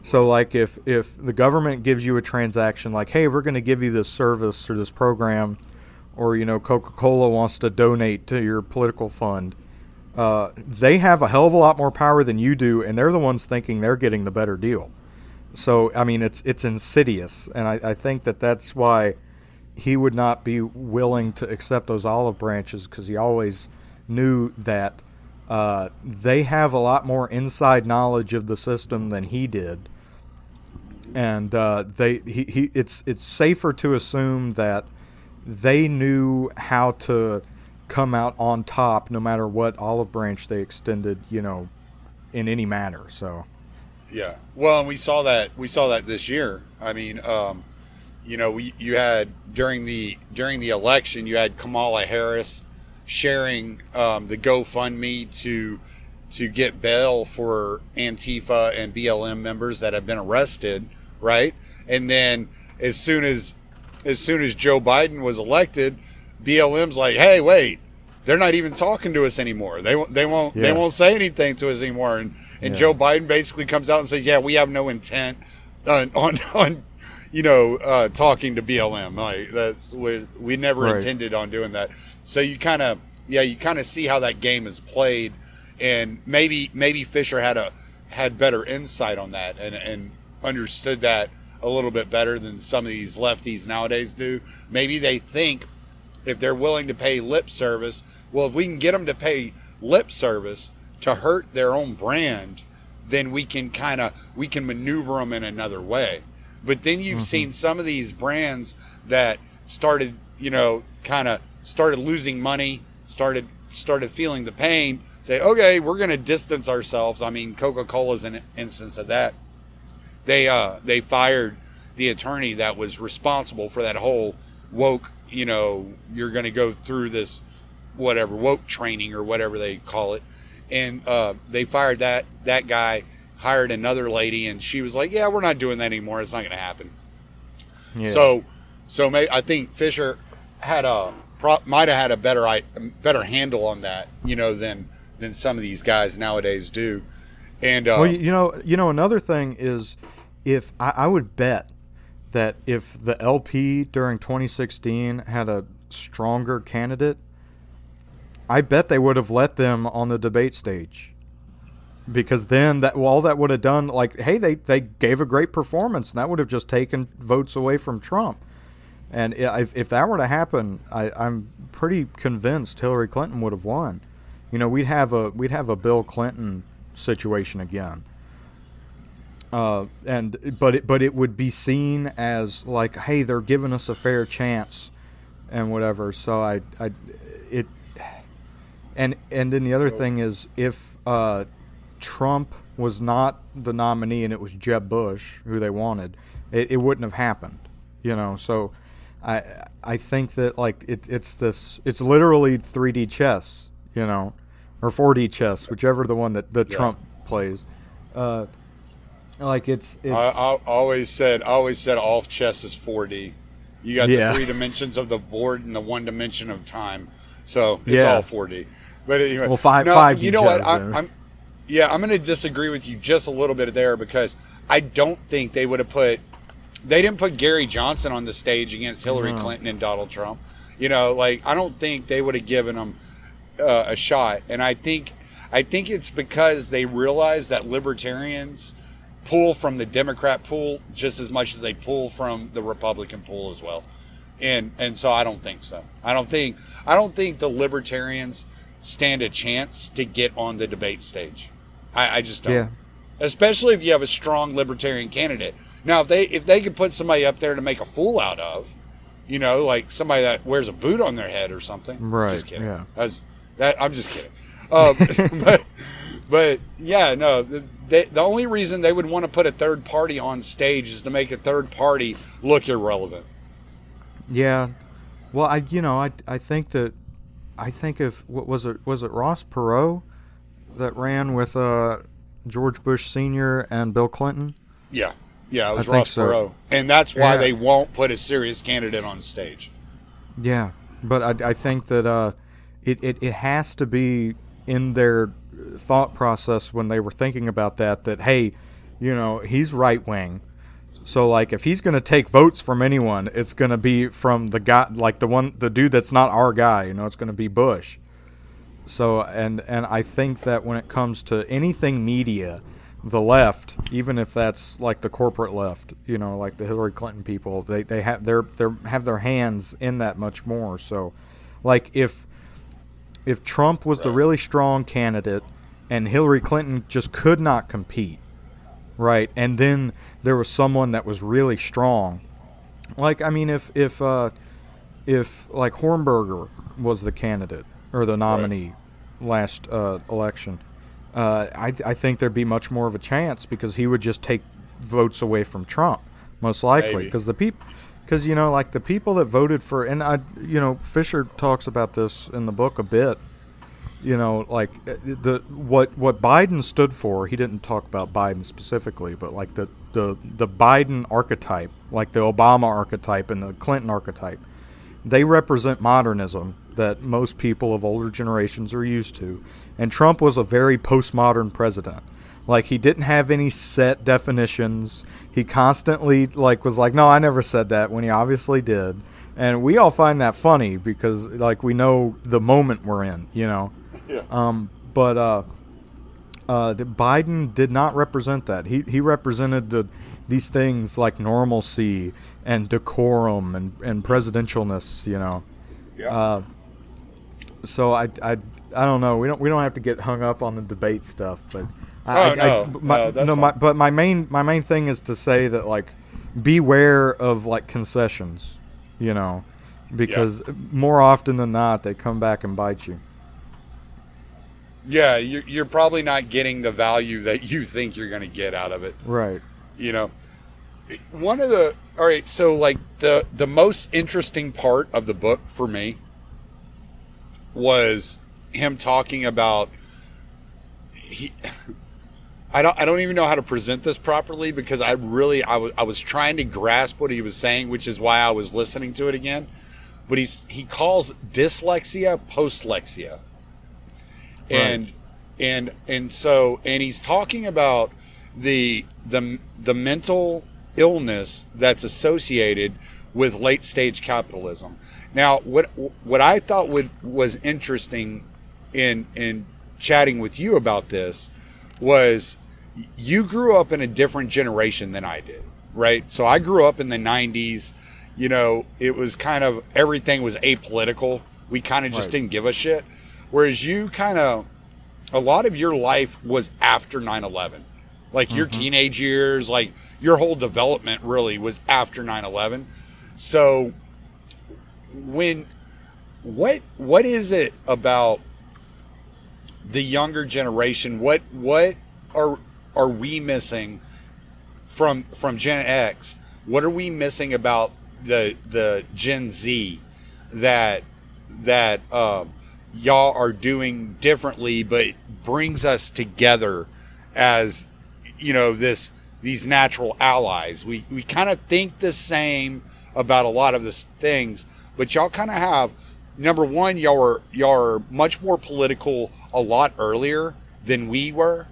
So like if if the government gives you a transaction like, hey, we're going to give you this service or this program, or you know, Coca Cola wants to donate to your political fund uh, they have a hell of a lot more power than you do, and they're the ones thinking they're getting the better deal. So I mean, it's it's insidious, and I, I think that that's why he would not be willing to accept those olive branches because he always knew that uh, they have a lot more inside knowledge of the system than he did, and uh, they he, he it's it's safer to assume that they knew how to come out on top no matter what olive branch they extended, you know, in any manner. So, yeah. Well, and we saw that we saw that this year. I mean, um, you know, we you had during the during the election, you had Kamala Harris sharing um, the GoFundMe to to get bail for Antifa and BLM members that have been arrested, right? And then as soon as as soon as Joe Biden was elected, BLM's like, "Hey, wait, they're not even talking to us anymore. They won't. They won't. Yeah. They won't say anything to us anymore." And and yeah. Joe Biden basically comes out and says, "Yeah, we have no intent [laughs] on on, on you know uh, talking to BLM. Like that's we we never right. intended on doing that." So you kind of yeah, you kind of see how that game is played, and maybe maybe Fisher had a had better insight on that and and understood that a little bit better than some of these lefties nowadays do. Maybe they think if they're willing to pay lip service well, if we can get them to pay lip service to hurt their own brand, then we can kind of we can maneuver them in another way. But then you've seen some of these brands that started, you know, kind of started losing money, started started feeling the pain. Say, okay, we're going to distance ourselves. I mean, Coca Cola's an instance of that. They uh they fired the attorney that was responsible for that whole woke. You know, you're going to go through this whatever woke training or whatever they call it, and uh, they fired that that guy. Hired another lady, and she was like, "Yeah, we're not doing that anymore. It's not going to happen." Yeah. So, so may, I think Fisher had a might have had a better i- better handle on that, you know, than than some of these guys nowadays do. And uh, Well, you know, you know, another thing is, if I, I would bet that if the LP during 2016 had a stronger candidate, I bet they would have let them on the debate stage. Because then that well, all that would have done, like, hey, they they gave a great performance, and that would have just taken votes away from Trump. And if, if that were to happen, I, I'm pretty convinced Hillary Clinton would have won. You know, we'd have a we'd have a Bill Clinton situation again. Uh, and but it but it would be seen as like, hey, they're giving us a fair chance, and whatever. So I I it, and and then the other thing is if uh, Trump was not the nominee and it was Jeb Bush who they wanted, it, it wouldn't have happened. You know, so I I think that like it, it's this it's literally 3D chess, you know, or 4D chess, whichever the one that, that Yeah. Trump plays. Uh, like it's it's I, I always said, I always said, all chess is 4D. You got Yeah. the three dimensions of the board and the one dimension of time, so it's Yeah. all 4D. But anyway, Well, five- no, 5D You know what? I. I'm, yeah, I'm going to disagree with you just a little bit there because I don't think they would have put. They didn't put Gary Johnson on the stage against Hillary No. Clinton and Donald Trump. You know, like I don't think they would have given them uh, a shot. And I think, I think it's because they realize that libertarians pull from the Democrat pool just as much as they pull from the Republican pool as well. And and so I don't think so. I don't think I don't think the libertarians stand a chance to get on the debate stage. I, I just don't. Yeah. Especially if you have a strong libertarian candidate. Now if they if they could put somebody up there to make a fool out of, you know, like somebody that wears a boot on their head or something. Right, Just kidding. yeah. That's that I'm just kidding. Um, [laughs] but but yeah, no. The, they, the only reason they would want to put a third party on stage is to make a third party look irrelevant. Yeah, well, I you know I I think that I think if what was it was it Ross Perot that ran with uh George Bush Senior and Bill Clinton. Yeah, yeah, it was think Ross so. Perot, and that's why Yeah. they won't put a serious candidate on stage. Yeah, but I, I think that uh, it, it it has to be in their thought process when they were thinking about that. That hey, you know, he's right wing, so like if he's going to take votes from anyone, it's going to be from the guy, like the one, the dude that's not our guy. You know, it's going to be Bush. So and and I think that when it comes to anything media, the left, even if that's like the corporate left, you know, like the Hillary Clinton people, they they have their their have their hands in that much more. So, like if if Trump was the really strong candidate and Hillary Clinton just could not compete, right? And then there was someone that was really strong. Like I mean if if uh if like Hornberger was the candidate or the nominee last uh, election, uh, I, I think there'd be much more of a chance because he would just take votes away from Trump, most likely. Because the people, because you know, like the people that voted for, and I, you know, Fisher talks about this in the book a bit. You know, like uh, the what what Biden stood for. He didn't talk about Biden specifically, but like the the the Biden archetype, like the Obama archetype and the Clinton archetype they represent modernism that most people of older generations are used to. And Trump was a very postmodern president. Like he didn't have any set definitions. He constantly like was like, "No, I never said that," when he obviously did. And we all find that funny because like we know the moment we're in, you know. Yeah. Um, but uh, uh, Biden did not represent that. He he represented the these things like normalcy and decorum and, and presidentialness, you know. Yeah. Uh, so I, I, I don't know. We don't we don't have to get hung up on the debate stuff, but Oh, no. my, No, no, my, but my main my main thing is to say that like beware of like concessions, you know, because more often than not they come back and bite you. Yeah, you're, you're probably not getting the value that you think you're going to get out of it. Right. You know, one of the all right. So like the the most interesting part of the book for me was him talking about he. I don't, I don't even know how to present this properly because I really I was I was trying to grasp what he was saying, which is why I was listening to it again. But he's he calls dyslexia postlexia and and and so and he's talking about the the the mental illness that's associated with late stage capitalism. Now, what what I thought would was interesting in in chatting with you about this was you grew up in a different generation than I did, right? So I grew up in the 90s. You know, it was kind of everything was apolitical. We kind of just Right. didn't give a shit. Whereas you kind of, a lot of your life was after 9 11. Like your mm-hmm. teenage years, like your whole development really was after 9 11. So when, what, what is it about the younger generation? What, what are, are we missing from, from Gen X? What are we missing about the, the Gen Z that, that, um, y'all are doing differently, but brings us together as you know this these natural allies. We we kind of think the same about a lot of this things, but y'all kind of have number one, y'all are y'all are much more political a lot earlier than we were.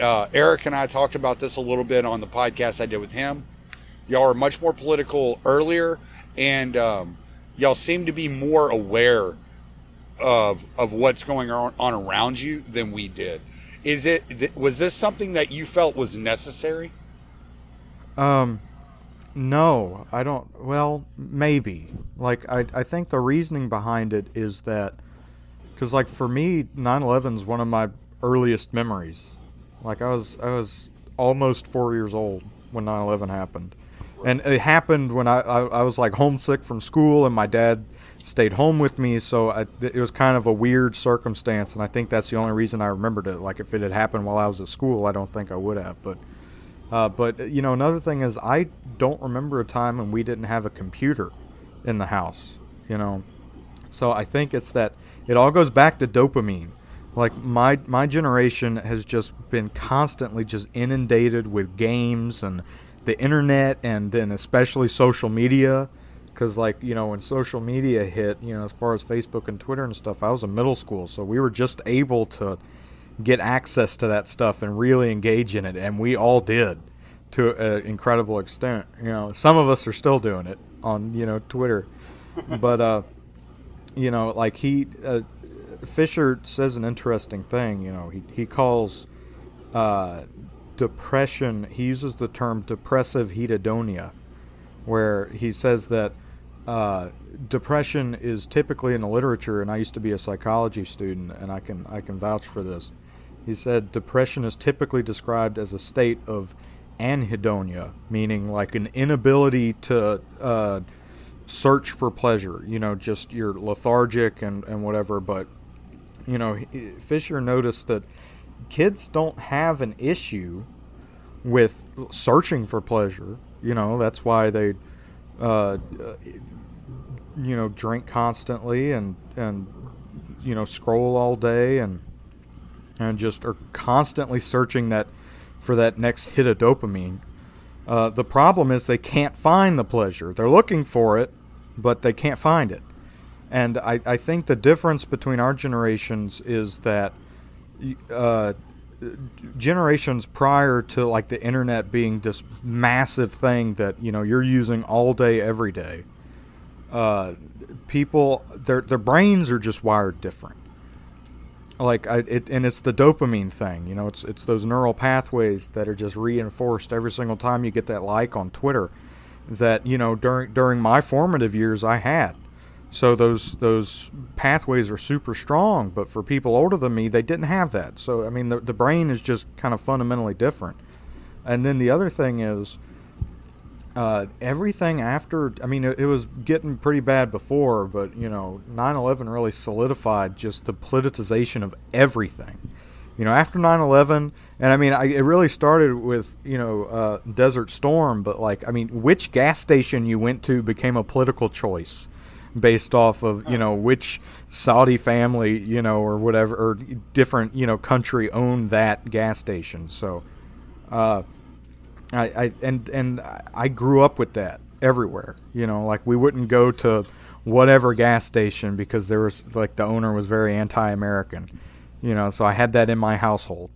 Uh, Eric and I talked about this a little bit on the podcast I did with him. Y'all are much more political earlier, and um, y'all seem to be more aware of of what's going on, on around you than we did. Is it was this something that you felt was necessary? Um, no, I don't. Well, maybe. Like, I, I think the reasoning behind it is that, because like for me, 9/11 is one of my earliest memories. Like I was, I was almost four years old when 9/11 happened, and it happened when I, I, I was like homesick from school, and my dad stayed home with me, so I, it was kind of a weird circumstance, and I think that's the only reason I remembered it. Like if it had happened while I was at school, I don't think I would have, but. Uh, but you know, another thing is I don't remember a time when we didn't have a computer in the house. You know, so I think it's that it all goes back to dopamine. Like my my generation has just been constantly just inundated with games and the internet, and then especially social media. Because like you know, when social media hit, you know, as far as Facebook and Twitter and stuff, I was in middle school, so we were just able to get access to that stuff and really engage in it and we all did to an incredible extent you know some of us are still doing it on you know twitter [laughs] but uh you know like he uh, fisher says an interesting thing you know he, he calls uh depression he uses the term depressive hedonia where he says that uh, depression is typically in the literature, and I used to be a psychology student, and I can I can vouch for this. He said depression is typically described as a state of anhedonia, meaning like an inability to uh, search for pleasure. You know, just you're lethargic and and whatever. But you know, Fisher noticed that kids don't have an issue with searching for pleasure. You know, that's why they, uh, you know, drink constantly and and you know scroll all day and and just are constantly searching that for that next hit of dopamine. Uh, the problem is they can't find the pleasure. They're looking for it, but they can't find it. And I, I think the difference between our generations is that uh, generations prior to like the internet being this massive thing that you know you're using all day every day uh, people their their brains are just wired different like I, it and it's the dopamine thing you know it's it's those neural pathways that are just reinforced every single time you get that like on Twitter that you know during during my formative years I had So those those pathways are super strong, but for people older than me, they didn't have that. So I mean, the the brain is just kind of fundamentally different. And then the other thing is, uh, everything after. I mean, it, it was getting pretty bad before, but you know, 9/11 really solidified just the politicization of everything. You know, after 9/11, and I mean, I, it really started with you know uh, Desert Storm, but like, I mean, which gas station you went to became a political choice based off of you know which Saudi family you know or whatever or different you know country owned that gas station. So, uh, I, I and and I grew up with that everywhere. You know, like we wouldn't go to whatever gas station because there was like the owner was very anti-American. You know, so I had that in my household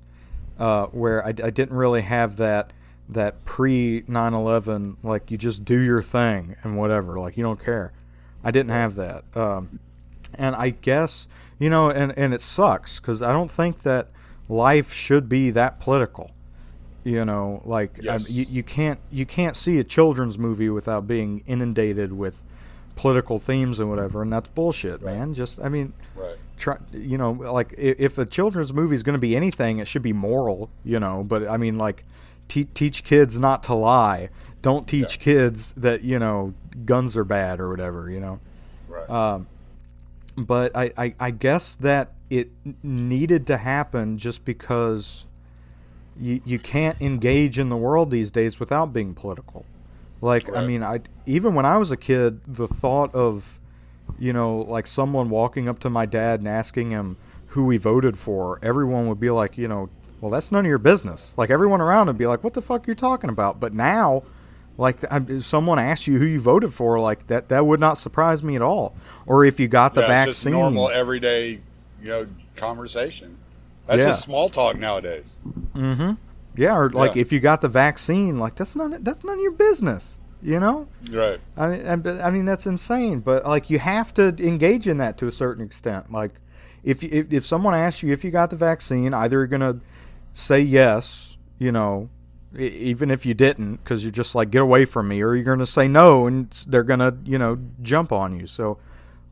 uh, where I, I didn't really have that that pre 9/11 like you just do your thing and whatever like you don't care. I didn't have that. Um, and I guess you know, and and it sucks because I don't think that life should be that political. You know, like I- you, you can't you can't see a children's movie without being inundated with political themes and whatever, and that's bullshit, man. Just I mean, Right. try you know like i- if a children's movie is going to be anything it should be moral you know but i mean like te- teach kids not to lie don't teach Yeah. kids that you know guns are bad or whatever you know Right. um, but I, I, I guess that it needed to happen just because you, you can't engage in the world these days without being political. Like, I mean, I even when I was a kid, the thought of, you know, like someone walking up to my dad and asking him who he voted for, everyone would be like, you know, well, that's none of your business. Like everyone around would be like, what the fuck are you talking about? But now, like if someone asks you who you voted for, like that that would not surprise me at all. Or if you got the yeah, vaccine, It's just normal everyday, you know, conversation. That's Yeah. just small talk nowadays. Mm-hmm. Yeah, or like Yeah. if you got the vaccine, like that's none that's none of your business. You know, Right. I mean, I, mean that's insane. But like you have to engage in that to a certain extent. Like if you- if, if someone asks you if you got the vaccine, either you're gonna say yes, you know, even if you didn't, because you're just like get away from me, or you're gonna say no, and they're gonna you know jump on you. So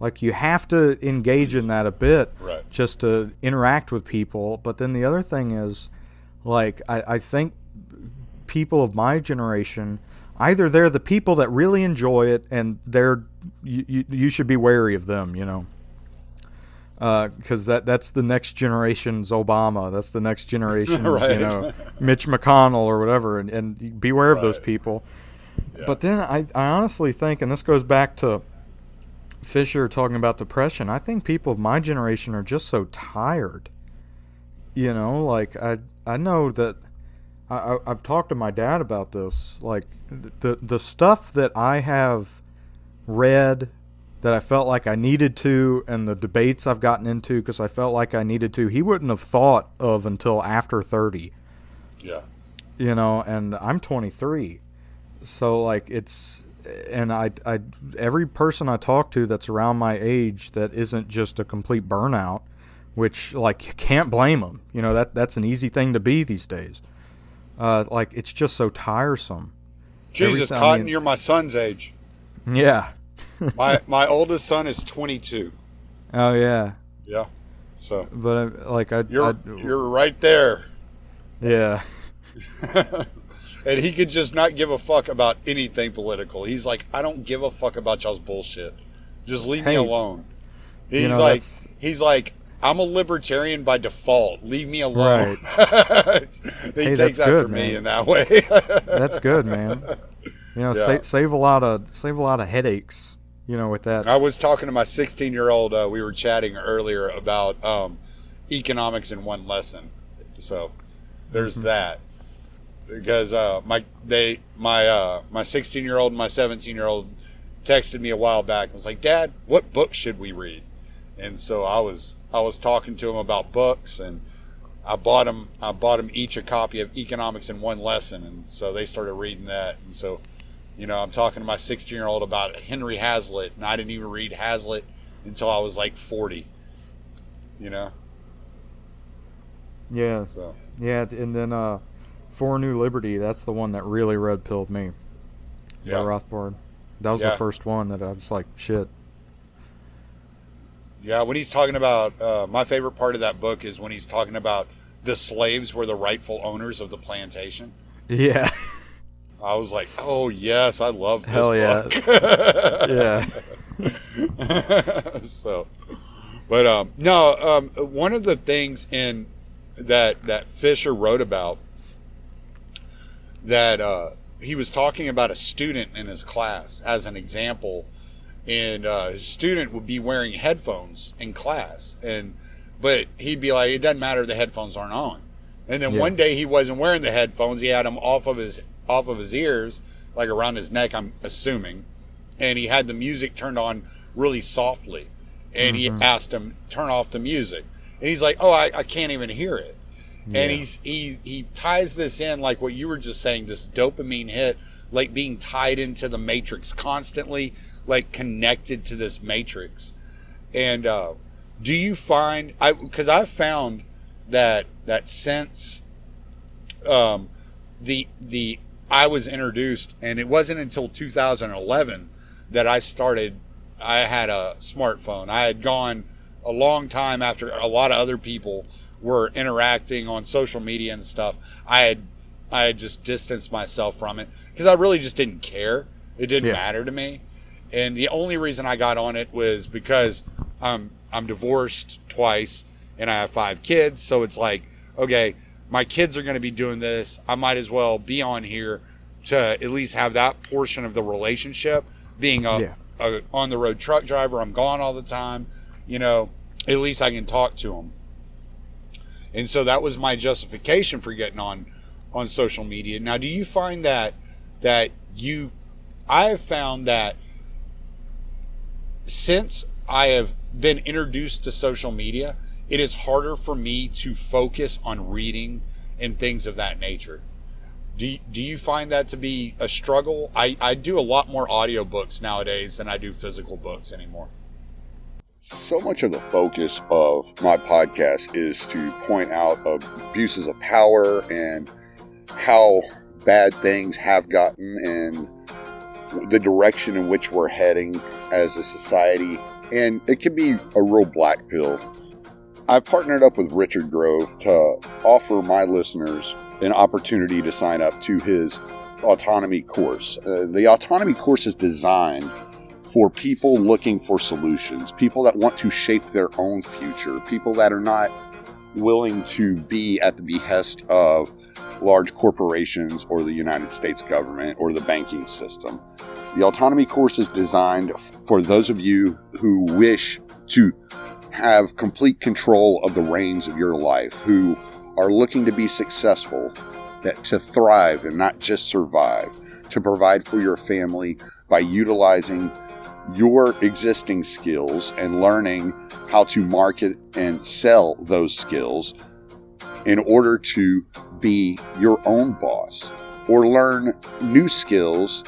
like you have to engage in that a bit Right. just to interact with people. But then the other thing is, like, I, I think people of my generation, either they're the people that really enjoy it, and they're you, you, you should be wary of them, you know, uh, because that that's the next generation's Obama. That's the next [laughs] generation's, Right. you know, Mitch McConnell or whatever, and, and beware of those people. Yeah. But then I, I honestly think, and this goes back to Fisher talking about depression. I think people of my generation are just so tired. You know, like I I know that I, I I've talked to my dad about this. Like the the stuff that I have read that I felt like I needed to, and the debates I've gotten into because I felt like I needed to. He wouldn't have thought of until after thirty Yeah. you know and i'm 23 so like it's and I, I every person i talk to that's around my age that isn't just a complete burnout which like you can't blame them you know that that's an easy thing to be these days uh, like it's just so tiresome Jesus, time- I Cotton, mean- you're my son's age. yeah [laughs] My my oldest son is 22. oh yeah Yeah. So but uh, like i you're I, you're right there. yeah [laughs] and he could just not give a fuck about anything political. He's like, I don't give a fuck about y'all's bullshit. Just leave me alone. He's you know, like, that's- he's like, I'm a libertarian by default. Leave me alone. [laughs] he Hey, takes that's after good, me man. in that way. [laughs] that's good man you know Yeah. save, save a lot of save a lot of headaches you know with that I was talking to my 16 year old. Uh, we were chatting earlier about um, economics in one lesson. So there's Mm-hmm. that. Because uh, my they my uh, my 16 year old and my 17 year old texted me a while back and was like, "Dad, what book should we read?" And so I was I was talking to him about books and I bought them I bought them each a copy of Economics in One Lesson. And so they started reading that. And so you know I'm talking to my 16 year old about Henry Hazlitt and I didn't even read Hazlitt until I was like 40 you know? Yeah. So. Yeah, and then uh, For New Liberty, that's the one that really red pilled me. Yeah. Rothbard. That was Yeah. the first one that I was like, shit. Yeah, when he's talking about uh, my favorite part of that book is when he's talking about the slaves were the rightful owners of the plantation. Yeah. I was like, oh yes, I love this Hell yeah. book. [laughs] yeah. [laughs] so, but um, no, um, one of the things in that that Fisher wrote about that uh, he was talking about a student in his class as an example, and uh, his student would be wearing headphones in class, and but he'd be like, it doesn't matter, the headphones aren't on. And then Yeah. one day he wasn't wearing the headphones; he had them off of his off of his ears, like around his neck. I'm assuming, and he had the music turned on really softly, and he asked him turn off the music, and he's like, "Oh, I, I can't even hear it." And Yeah. he's he he ties this in like what you were just saying, this dopamine hit, like being tied into the matrix constantly, like connected to this matrix. And uh, do you find I because I've found that that since um, the the I was introduced, and it wasn't until 2011 that I started. I had a smartphone. I had gone a long time after a lot of other people were interacting on social media and stuff. I had I had just distanced myself from it because I really just didn't care. It didn't Yeah. matter to me. And the only reason I got on it was because I'm I'm divorced twice and I have five kids, so it's like, okay, my kids are going to be doing this. I might as well be on here to at least have that portion of the relationship being a, Yeah. a on the road truck driver. I'm gone all the time, you know. At least I can talk to them. And so that was my justification for getting on on social media. Now, do you find that that you I have found that since I have been introduced to social media, it is harder for me to focus on reading and things of that nature. Do you, do you find that to be a struggle? I, I do a lot more audiobooks nowadays than I do physical books anymore. So much of the focus of my podcast is to point out abuses of power and how bad things have gotten and the direction in which we're heading as a society. And it can be a real black pill. I've partnered up with Richard Grove to offer my listeners an opportunity to sign up to his autonomy course. Uh, the autonomy course is designed for people looking for solutions, people that want to shape their own future, people that are not willing to be at the behest of large corporations or the United States government or the banking system. The autonomy course is designed for those of you who wish to have complete control of the reins of your life, who are looking to be successful, that to thrive and not just survive, to provide for your family by utilizing your existing skills and learning how to market and sell those skills in order to be your own boss or learn new skills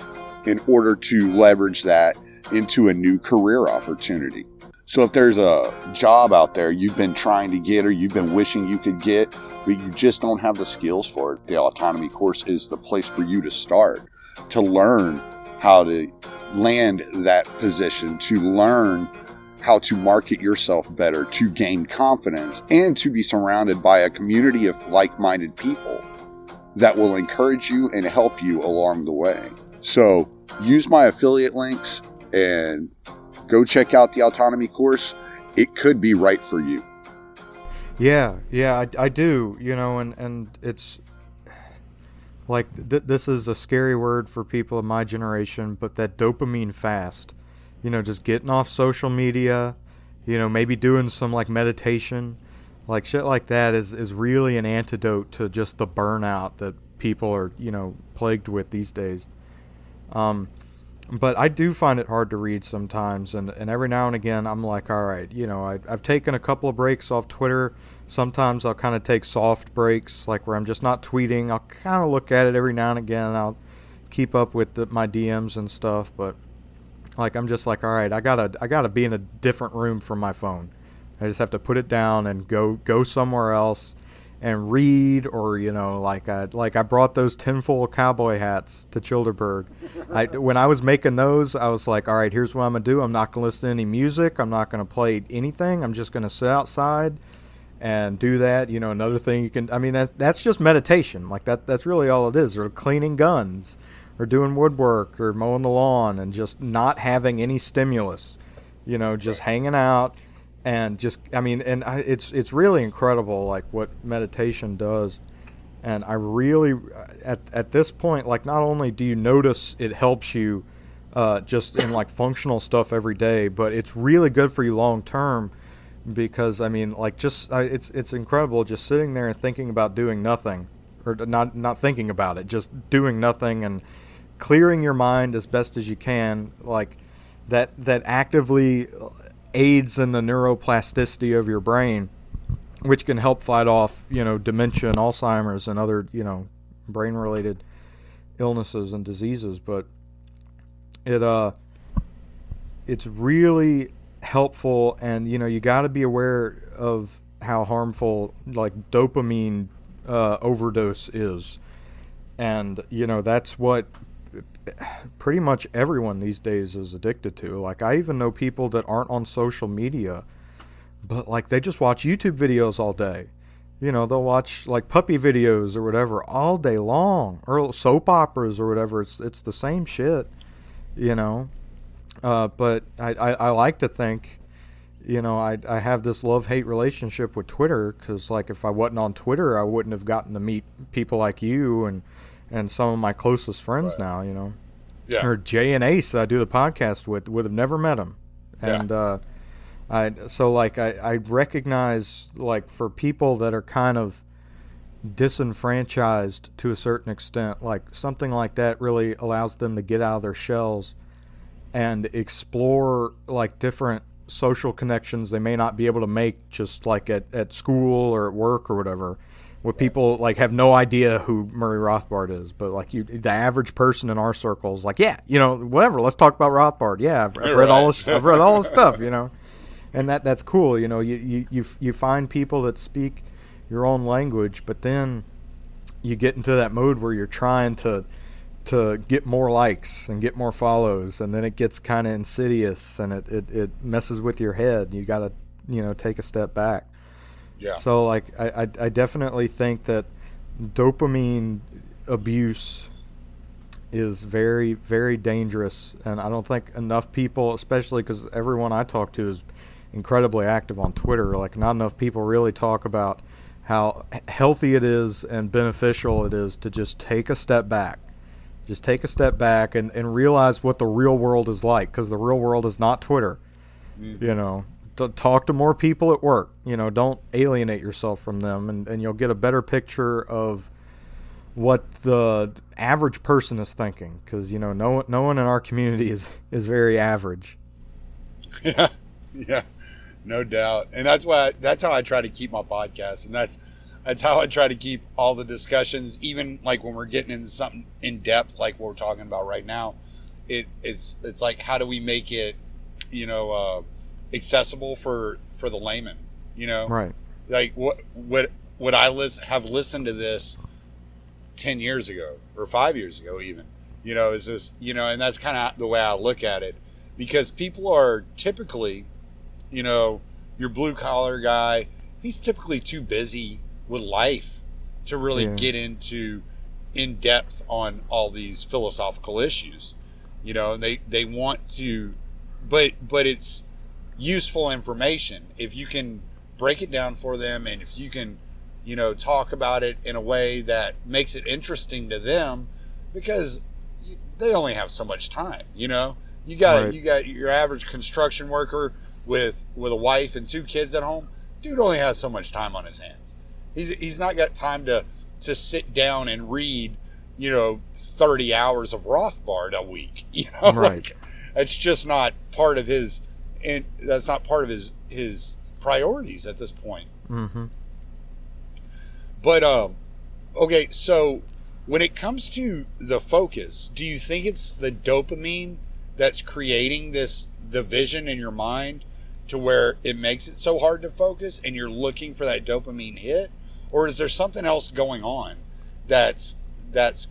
in order to leverage that into a new career opportunity. So if there's a job out there you've been trying to get or you've been wishing you could get, but you just don't have the skills for it, the autonomy course is the place for you to start to learn how to land that position, to learn how to market yourself better, to gain confidence, and to be surrounded by a community of like minded people that will encourage you and help you along the way. So use my affiliate links and go check out the autonomy course. It could be right for you. Yeah, yeah, I, I do. You know, and and it's like th- this is a scary word for people of my generation, but that dopamine fast. You know, just getting off social media. You know, maybe doing some like meditation, like shit like that is is really an antidote to just the burnout that people are you know plagued with these days. Um, but I do find it hard to read sometimes, and, and every now and again I'm like, all right, you know, I, I've taken a couple of breaks off Twitter. Sometimes I'll kind of take soft breaks, like where I'm just not tweeting. I'll kind of look at it every now and again. And I'll keep up with the, my DMs and stuff, but like I'm just like, all right, I gotta I gotta be in a different room from my phone. I just have to put it down and go go somewhere else. and read or you know like I like I brought those tinfoil cowboy hats to Childerberg. I when I was making those, I was like, all right, here's what I'm gonna do. I'm not gonna listen to any music. I'm not gonna play anything. I'm just gonna sit outside and do that. You know, another thing you can. I mean, that that's just meditation. Like that. That's really all it is. Or cleaning guns, or doing woodwork, or mowing the lawn, and just not having any stimulus. You know, just hanging out and just I mean, and I, it's it's really incredible like what meditation does. And I really at at this point, like not only do you notice it helps you uh, just in like functional stuff every day, but it's really good for you long term because I mean, like just uh, it's it's incredible just sitting there and thinking about doing nothing or not not thinking about it, just doing nothing and clearing your mind as best as you can, like that that actively aids in the neuroplasticity of your brain, which can help fight off, you know, dementia and Alzheimer's and other, you know, brain related illnesses and diseases. But it uh it's really helpful and you know you got to be aware of how harmful like dopamine uh, overdose is and you know that's what pretty much everyone these days is addicted to. Like I even know people that aren't on social media, but like they just watch YouTube videos all day. You know, they'll watch like puppy videos or whatever all day long, or soap operas or whatever. It's it's the same shit, you know. Uh, but I, I, I like to think, you know, I I have this love hate relationship with Twitter because like if I wasn't on Twitter, I wouldn't have gotten to meet people like you and and some of my closest friends right. now, you know. Yeah. Or Jay and Ace that I do the podcast with would have never met him. And yeah. uh I so like I, I recognize like for people that are kind of disenfranchised to a certain extent, like something like that really allows them to get out of their shells and explore like different social connections they may not be able to make just like at, at school or at work or whatever where people like have no idea who Murray Rothbard is, but like you, the average person in our circles, like, yeah, you know, whatever. Let's talk about Rothbard. Yeah, I've, I've read right. all this. I've read all this [laughs] stuff, you know, and that that's cool. You know, you you you you find people that speak your own language, but then you get into that mode where you're trying to to get more likes and get more follows, and then it gets kind of insidious and it, it it messes with your head. You got to you know take a step back. Yeah. So like I, I, I definitely think that dopamine abuse is very very dangerous and I don't think enough people especially cuz everyone I talk to is incredibly active on Twitter like not enough people really talk about how healthy it is and beneficial it is to just take a step back just take a step back and, and realize what the real world is like because the real world is not Twitter mm-hmm. you know to talk to more people at work. You know, don't alienate yourself from them, and, and you'll get a better picture of what the average person is thinking. Because you know, no no one in our community is is very average. [laughs] Yeah, yeah, no doubt, and that's why that's how I try to keep my podcast, and that's that's how I try to keep all the discussions, even like when we're getting into something in depth, like what we're talking about right now. It, it's it's like how do we make it, you know. Uh, accessible for for the layman. You know, right? Like what would would I listen have listened to this ten years ago or five years ago even? You know, is this you know, and that's kind of the way I look at it because people are typically, you know, your blue collar guy. He's typically too busy with life to really yeah. get into in depth on all these philosophical issues. You know, they they want to, but but it's useful information if you can break it down for them and if you can you know talk about it in a way that makes it interesting to them because they only have so much time you know you got right. you got your average construction worker with with a wife and two kids at home dude only has so much time on his hands he's he's not got time to to sit down and read you know 30 hours of Rothbard a week [laughs] you know right like, it's just not part of his and that's not part of his his priorities at this point. Mm-hmm. But um, okay, so when it comes to the focus, do you think it's the dopamine that's creating this division in your mind to where it makes it so hard to focus, and you're looking for that dopamine hit, or is there something else going on that's that's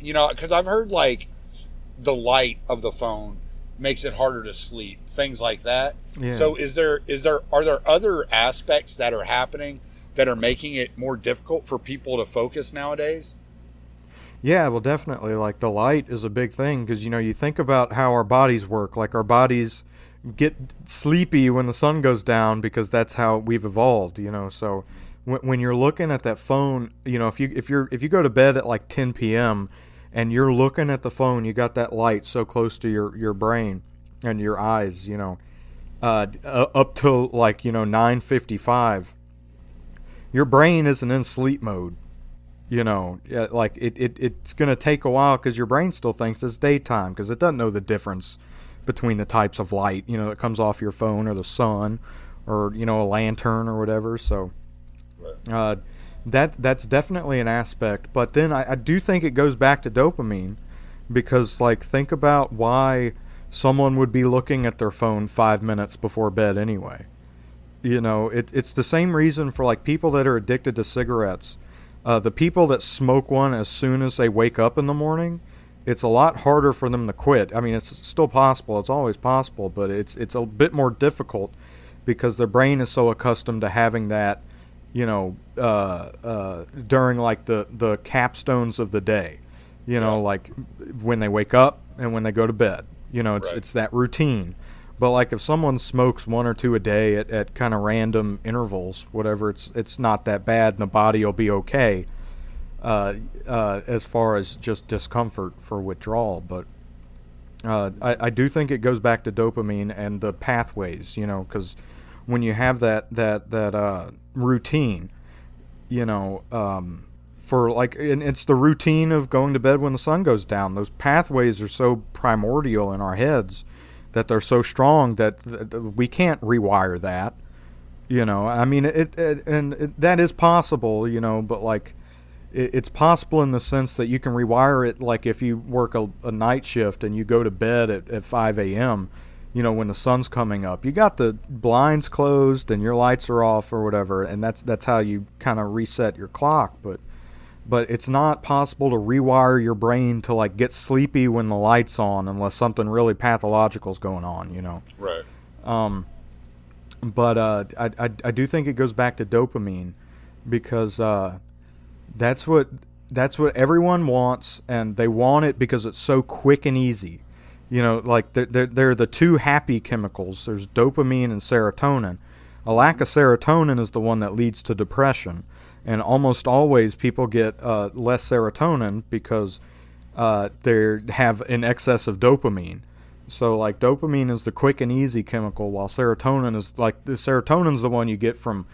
you know because I've heard like the light of the phone makes it harder to sleep, things like that. Yeah. So is there is there are there other aspects that are happening that are making it more difficult for people to focus nowadays? Yeah, well, definitely. Like the light is a big thing because you know you think about how our bodies work. Like our bodies get sleepy when the sun goes down because that's how we've evolved. You know, so when, when you're looking at that phone, you know, if you if you're if you go to bed at like 10 p.m. and you're looking at the phone, you got that light so close to your your brain and your eyes. You know, uh, uh, up till like you know 9:55, your brain isn't in sleep mode you know like it, it it's to take a while because your brain still thinks it's daytime because it doesn't know the difference between the types of light you know that comes off your phone or the sun or you know a lantern or whatever so uh, that that's definitely an aspect but then I, I do think it goes back to dopamine because like think about why someone would be looking at their phone five minutes before bed anyway you know it, it's the same reason for like people that are addicted to cigarettes uh, the people that smoke one as soon as they wake up in the morning, it's a lot harder for them to quit. I mean, it's still possible. It's always possible, but it's it's a bit more difficult because their brain is so accustomed to having that, you know, uh, uh, during like the the capstones of the day. You know, like when they wake up and when they go to bed. You know, it's Right. it's that routine. But like if someone smokes one or two a day at, at kind of random intervals, whatever, it's it's not that bad, and the body will be okay. Uh, uh, as far as just discomfort for withdrawal, but uh, I, I do think it goes back to dopamine and the pathways, you know, because when you have that that that uh, routine, you know, um, for like, and it's the routine of going to bed when the sun goes down. Those pathways are so primordial in our heads that they're so strong that, that we can't rewire that. You know, I mean, it, it and it, that is possible, you know, but like, it, it's possible in the sense that you can rewire it. Like if you work a, a night shift and you go to bed at, at 5 a.m., you know, when the sun's coming up, you got the blinds closed and your lights are off or whatever, and that's that's how you kind of reset your clock. But but it's not possible to rewire your brain to like get sleepy when the lights on unless something really pathological is going on. You know. Right. Um, but uh, I, I, I do think it goes back to dopamine because uh, that's what that's what everyone wants, and they want it because it's so quick and easy. You know, like they're, they're, they're the two happy chemicals. There's dopamine and serotonin. A lack of serotonin is the one that leads to depression, and almost always people get uh, less serotonin because uh, they have an excess of dopamine. So like dopamine is the quick and easy chemical, while serotonin is like the serotonin's the one you get from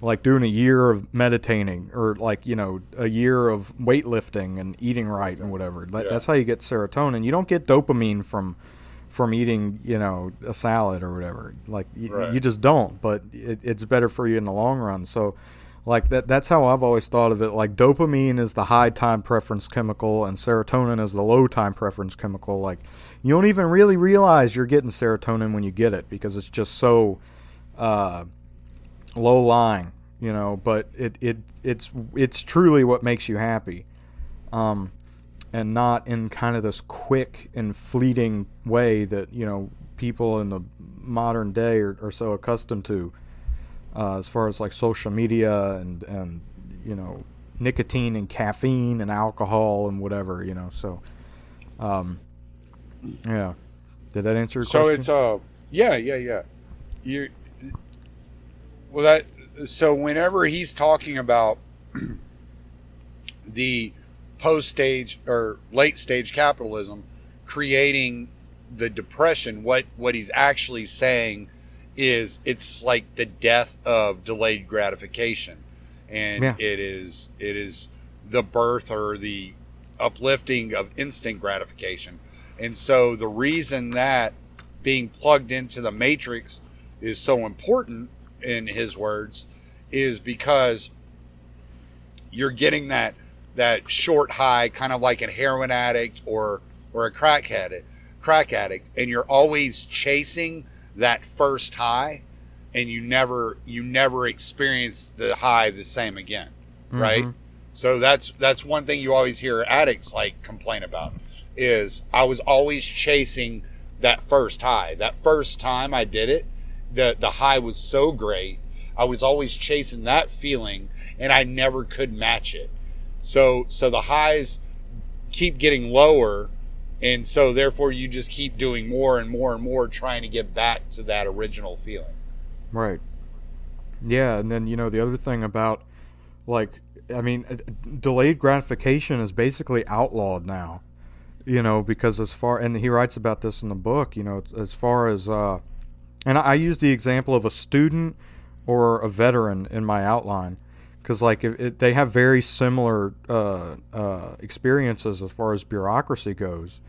like doing a year of meditating or like you know a year of weightlifting and eating right and whatever. That, Yeah. That's how you get serotonin. You don't get dopamine from from eating you know a salad or whatever. Like y- Right. you just don't. But it, it's better for you in the long run. So like that that's how I've always thought of it. Like dopamine is the high time preference chemical and serotonin is the low time preference chemical. Like you don't even really realize you're getting serotonin when you get it because it's just so uh, low lying, you know, but it, it it's it's truly what makes you happy. Um, and not in kind of this quick and fleeting way that, you know, people in the modern day are, are so accustomed to uh, as far as like social media and and you know nicotine and caffeine and alcohol and whatever you know so um yeah did that answer your question? So question it's uh yeah yeah yeah you well that so whenever he's talking about the post stage or late stage capitalism creating the depression what what he's actually saying is it's like the death of delayed gratification and Yeah. it is it is the birth or the uplifting of instant gratification and so the reason that being plugged into the matrix is so important in his words is because you're getting that that short high kind of like a heroin addict or or a crack addict crack addict and you're always chasing that first high and you never you never experience the high the same again, right? Mhm. So that's that's one thing you always hear addicts like complain about is I was always chasing that first high. That first time I did it, the the high was so great. I was always chasing that feeling and I never could match it. So so the highs keep getting lower and so therefore you just keep doing more and more and more trying to get back to that original feeling. Right. Yeah, and then you know the other thing about like I mean uh, delayed gratification is basically outlawed now. You know, because as far and he writes about this in the book, you know, as far as uh and I use the example of a student or a veteran in my outline because like it, it, they have very similar uh, uh, experiences as far as bureaucracy goes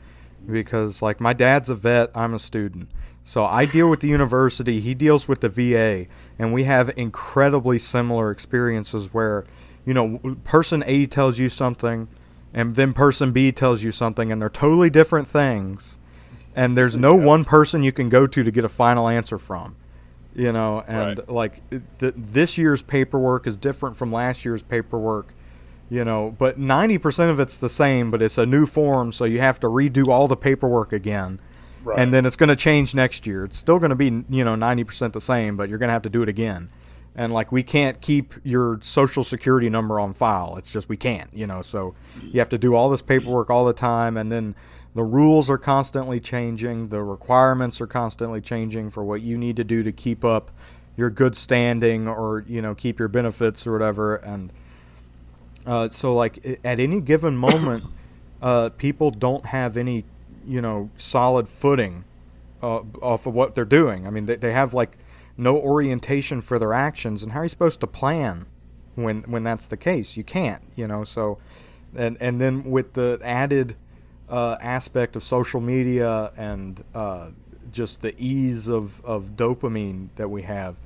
because like my dad's a vet i'm a student. So i deal with the university he deals with the va and we have incredibly similar experiences where you know person a tells you something and then person b tells you something and they're totally different things and there's no one person you can go to to get a final answer from you know and Right. like th- this year's paperwork is different from last year's paperwork you know but 90% of it's the same but it's a new form so you have to redo all the paperwork again. Right. and then it's going to change next year. It's still going to be you know 90% the same but you're going to have to do it again. And like we can't keep your social security number on file. It's just we can't you know so you have to do all this paperwork all the time and then the rules are constantly changing. The requirements are constantly changing for what you need to do to keep up your good standing or you know keep your benefits or whatever. And uh, so like at any given moment [coughs] uh, people don't have any you know solid footing uh, off of what they're doing. I mean they, they have like no orientation for their actions. And how are you supposed to plan when when that's the case? You can't you know? So and and then with the added uh, aspect of social media and uh, just the ease of, of dopamine that we have.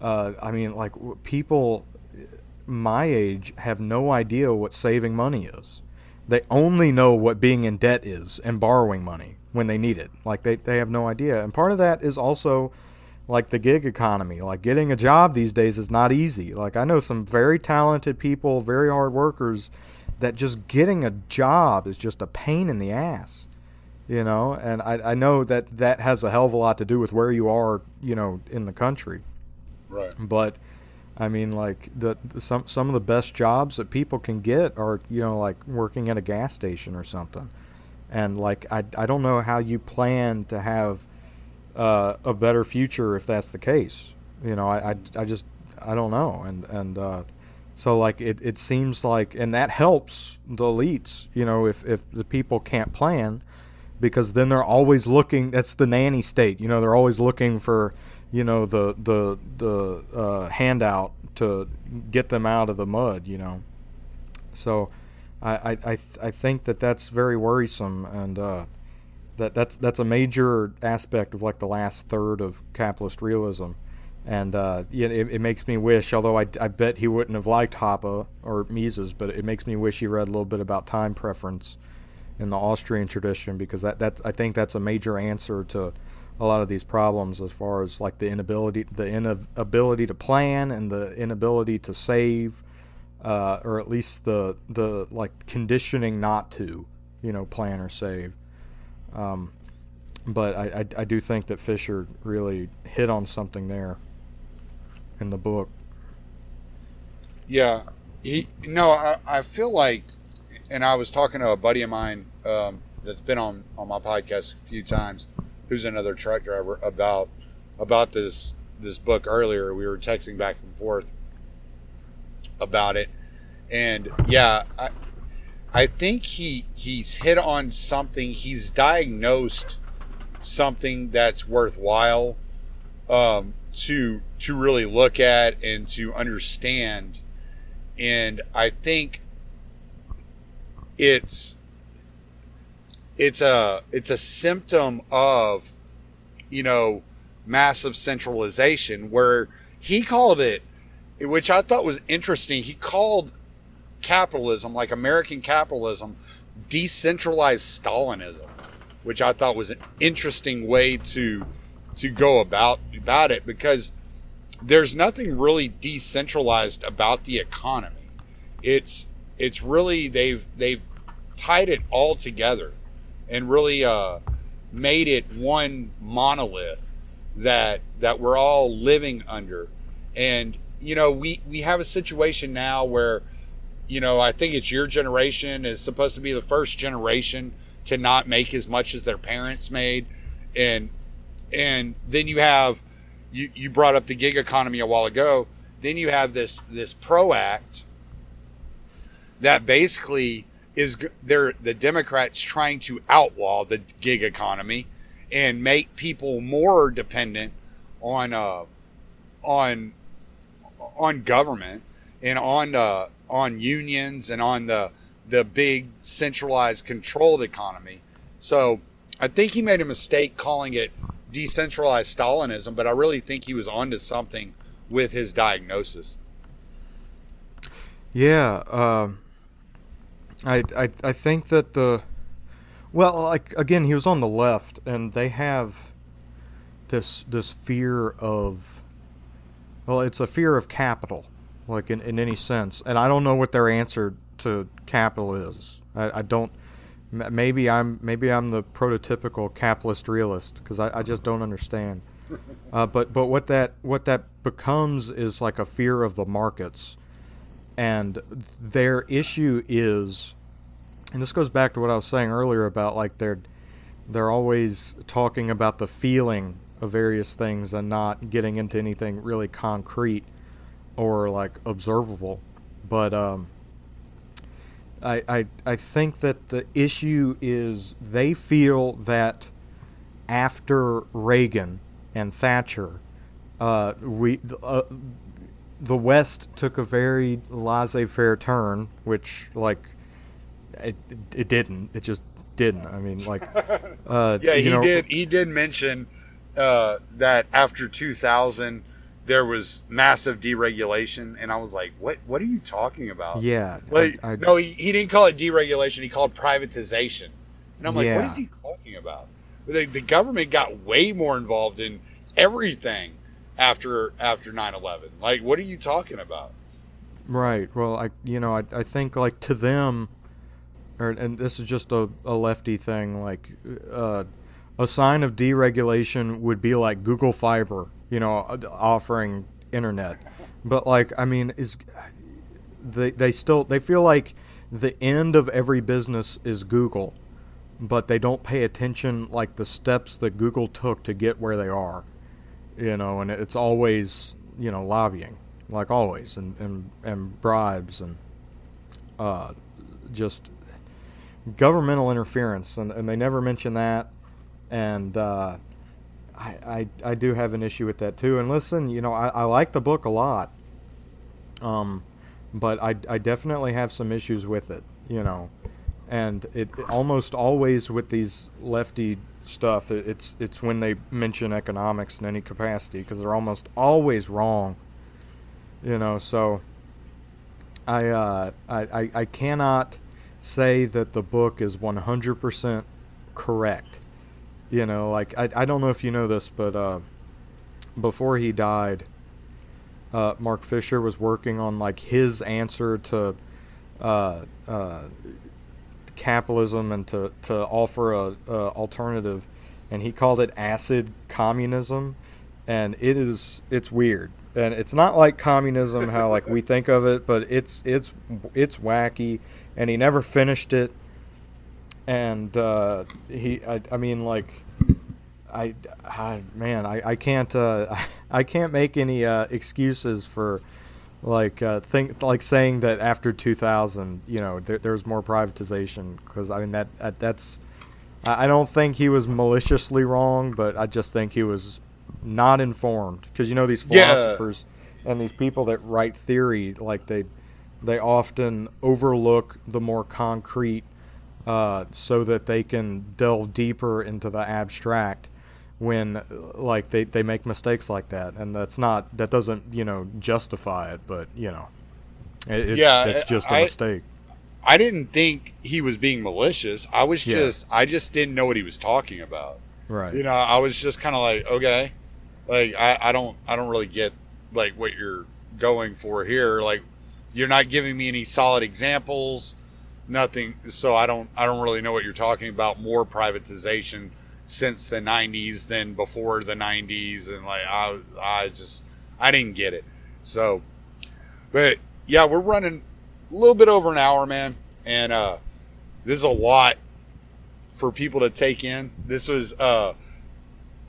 Uh, i mean like people my age have no idea what saving money is. They only know what being in debt is and borrowing money when they need it. Like they, they have no idea. And part of that is also like the gig economy. Like getting a job these days is not easy. Like i know some very talented people very hard workers that just getting a job is just a pain in the ass you know and i, I know that that has a hell of a lot to do with where you are you know in the country right. but I mean, like the the- some some of the best jobs that people can get are you know like working at a gas station or something, and like I I don't know how you plan to have uh, a better future if that's the case. You know, I, I, I just I don't know, and and uh, so like it, it seems like and that helps the elites. You know, if if the people can't plan, because then they're always looking. That's the nanny state. You know, they're always looking for you know the the the uh, handout to get them out of the mud. You know, so I I I, th- I think that that's very worrisome and. Uh, that that's that's a major aspect of like the last third of capitalist realism, and uh, it, it makes me wish. Although I, I bet he wouldn't have liked Hoppe or Mises, but it makes me wish he read a little bit about time preference in the Austrian tradition because that that I think that's a major answer to a lot of these problems as far as like the inability the inability to plan and the inability to save, uh, or at least the the like conditioning not to you know plan or save. Um, but I, I, I do think that Fisher really hit on something there in the book. Yeah, he no, I, I feel like, and I was talking to a buddy of mine um, that's been on on my podcast a few times, who's another truck driver about about this this book earlier. We were texting back and forth about it, and yeah, I I think he he's hit on something. He's diagnosed something that's worthwhile um, to to really look at and to understand. And I think it's it's a it's a symptom of you know massive centralization where he called it which I thought was interesting he called capitalism like American capitalism decentralized Stalinism which I thought was an interesting way to to go about about it because there's nothing really decentralized about the economy. It's it's really they've they've tied it all together and really uh, made it one monolith that that we're all living under. And you know, we we have a situation now where you know, I think it's your generation is supposed to be the first generation to not make as much as their parents made and and then you have you you brought up the gig economy a while ago then you have this this pro act that basically is they're the democrats trying to outlaw the gig economy and make people more dependent on uh on on government and on uh on unions and on the the big centralized controlled economy. So I think he made a mistake calling it decentralized Stalinism, but I really think he was onto something with his diagnosis. Yeah, uh, I, I I think that the well, like again, he was on the left, and they have this this fear of well, it's a fear of capital, like in, in any sense, and I don't know what their answer to capital is. I, I don't. Maybe I'm maybe I'm the prototypical capitalist realist because I, I just don't understand. [laughs] Uh, but but what that what that becomes is like a fear of the markets, and their issue is, and this goes back to what I was saying earlier about like they're they're always talking about the feeling of various things and not getting into anything really concrete or like observable. But um, I, I, I think that the issue is they feel that after Reagan and Thatcher, uh, we uh, the West took a very laissez-faire turn, which like it, it didn't. It just didn't. I mean, like, [laughs] uh, yeah, he know, did. He did mention uh, that after 2000 there was massive deregulation, and I was like, "What? What are you talking about?" Yeah, like I- I- no, he, he didn't call it deregulation. He called privatization, and I'm like, "What Yeah. is he talking about?" The, the government got way more involved in everything after after 9/11. Like, what are you talking about? Right. Well, I you know I I think like to them, or and this is just a, a lefty thing. Like, uh, a sign of deregulation would be like Google Fiber, you know, uh, offering internet. But like, I mean, is they they still they feel like the end of every business is Google, but they don't pay attention like the steps that Google took to get where they are, you know, and it's always you know lobbying like always and and, and bribes and uh, just governmental interference and, and they never mention that and uh, I, I do have an issue with that too. And listen you know I, I like the book a lot um but I, I definitely have some issues with it you know. And it, it almost always with these lefty stuff it, it's it's when they mention economics in any capacity because they're almost always wrong you know. So I, uh, I I I cannot say that the book is 100% correct you know like I, I don't know if you know this but uh, before he died uh, Mark Fisher was working on like his answer to uh, uh, capitalism and to, to offer a, a alternative and he called it acid communism and it is it's weird. And it's not like communism how like we think of it but it's it's it's wacky and he never finished it and uh, he I, I mean like I, I man I, I can't uh, [laughs] I can't make any uh, excuses for like uh, think like saying that after 2000 you know there, there was more privatization because I mean that, that that's I I don't think he was maliciously wrong but I just think he was not informed because you know these Yeah. philosophers and these people that write theory like they they often overlook the more concrete uh, so that they can delve deeper into the abstract when like they, they make mistakes like that and that's not that doesn't you know justify it but you know it, Yeah, that's just a I- mistake I didn't think he was being malicious. I was Yeah. just I just didn't know what he was talking about. right You know, I was just kind of like, okay, like I, I don't I don't really get like what you're going for here. Like you're not giving me any solid examples, nothing. So I don't I don't really know what you're talking about. More privatization since the 90s than before the 90s, and like I I just I didn't get it. So, but yeah, we're running a little bit over an hour, man, and uh, this is a lot for people to take in. This was uh,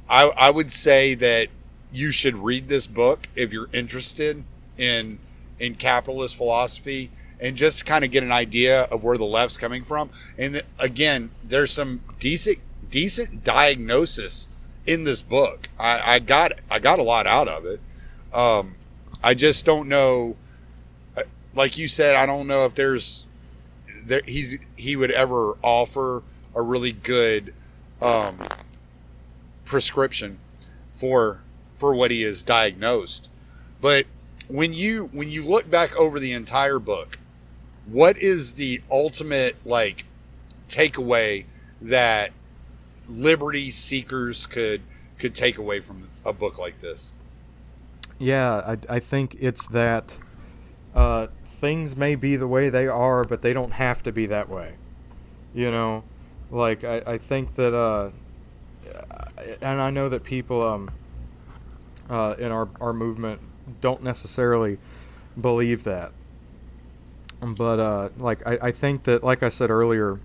I I would say that you should read this book if you're interested in in capitalist philosophy and just kind of get an idea of where the left's coming from. And th- again, there's some decent decent diagnosis in this book. I, I got I got a lot out of it. Um, I just don't know. uh, Like you said, I don't know if there's there he's he would ever offer a really good um, prescription for for what he is diagnosed. But when you when you look back over the entire book, what is the ultimate like takeaway that liberty seekers could could take away from a book like this? Yeah, I, I think it's that uh, things may be the way they are, but they don't have to be that way. You know, like I, I think that, uh, and I know that people um, uh, in our, our movement don't necessarily believe that. But uh, like I, I think that, like I said earlier,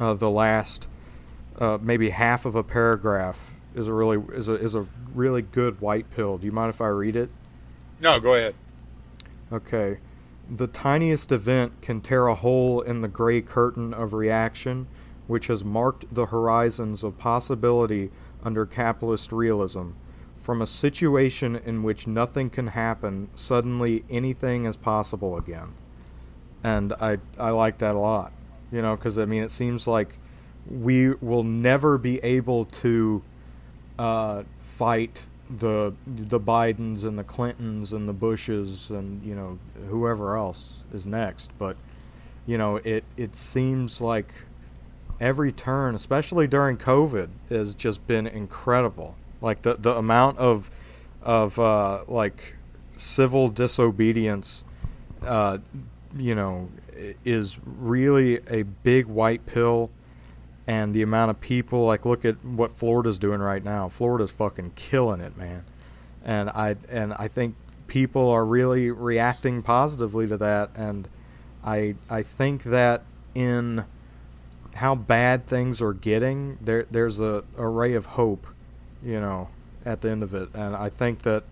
uh, the last uh, maybe half of a paragraph is a really is a is a really good white pill. Do you mind if I read it? No, go ahead. Okay. The tiniest event can tear a hole in the gray curtain of reaction which has marked the horizons of possibility under capitalist realism. From a situation in which nothing can happen, suddenly anything is possible again. And I, I like that a lot. You know, because I mean, it seems like we will never be able to uh, fight the the Bidens and the Clintons and the Bushes and you know whoever else is next. But you know, it it seems like every turn, especially during COVID, has just been incredible. Like the the amount of of uh, like civil disobedience, uh, you know, is really a big white pill. And the amount of people, like, look at what Florida's doing right now. Florida's fucking killing it, man. And I and I think people are really reacting positively to that. And I I think that in how bad things are getting, there there's a, a ray of hope, you know, at the end of it. And I think that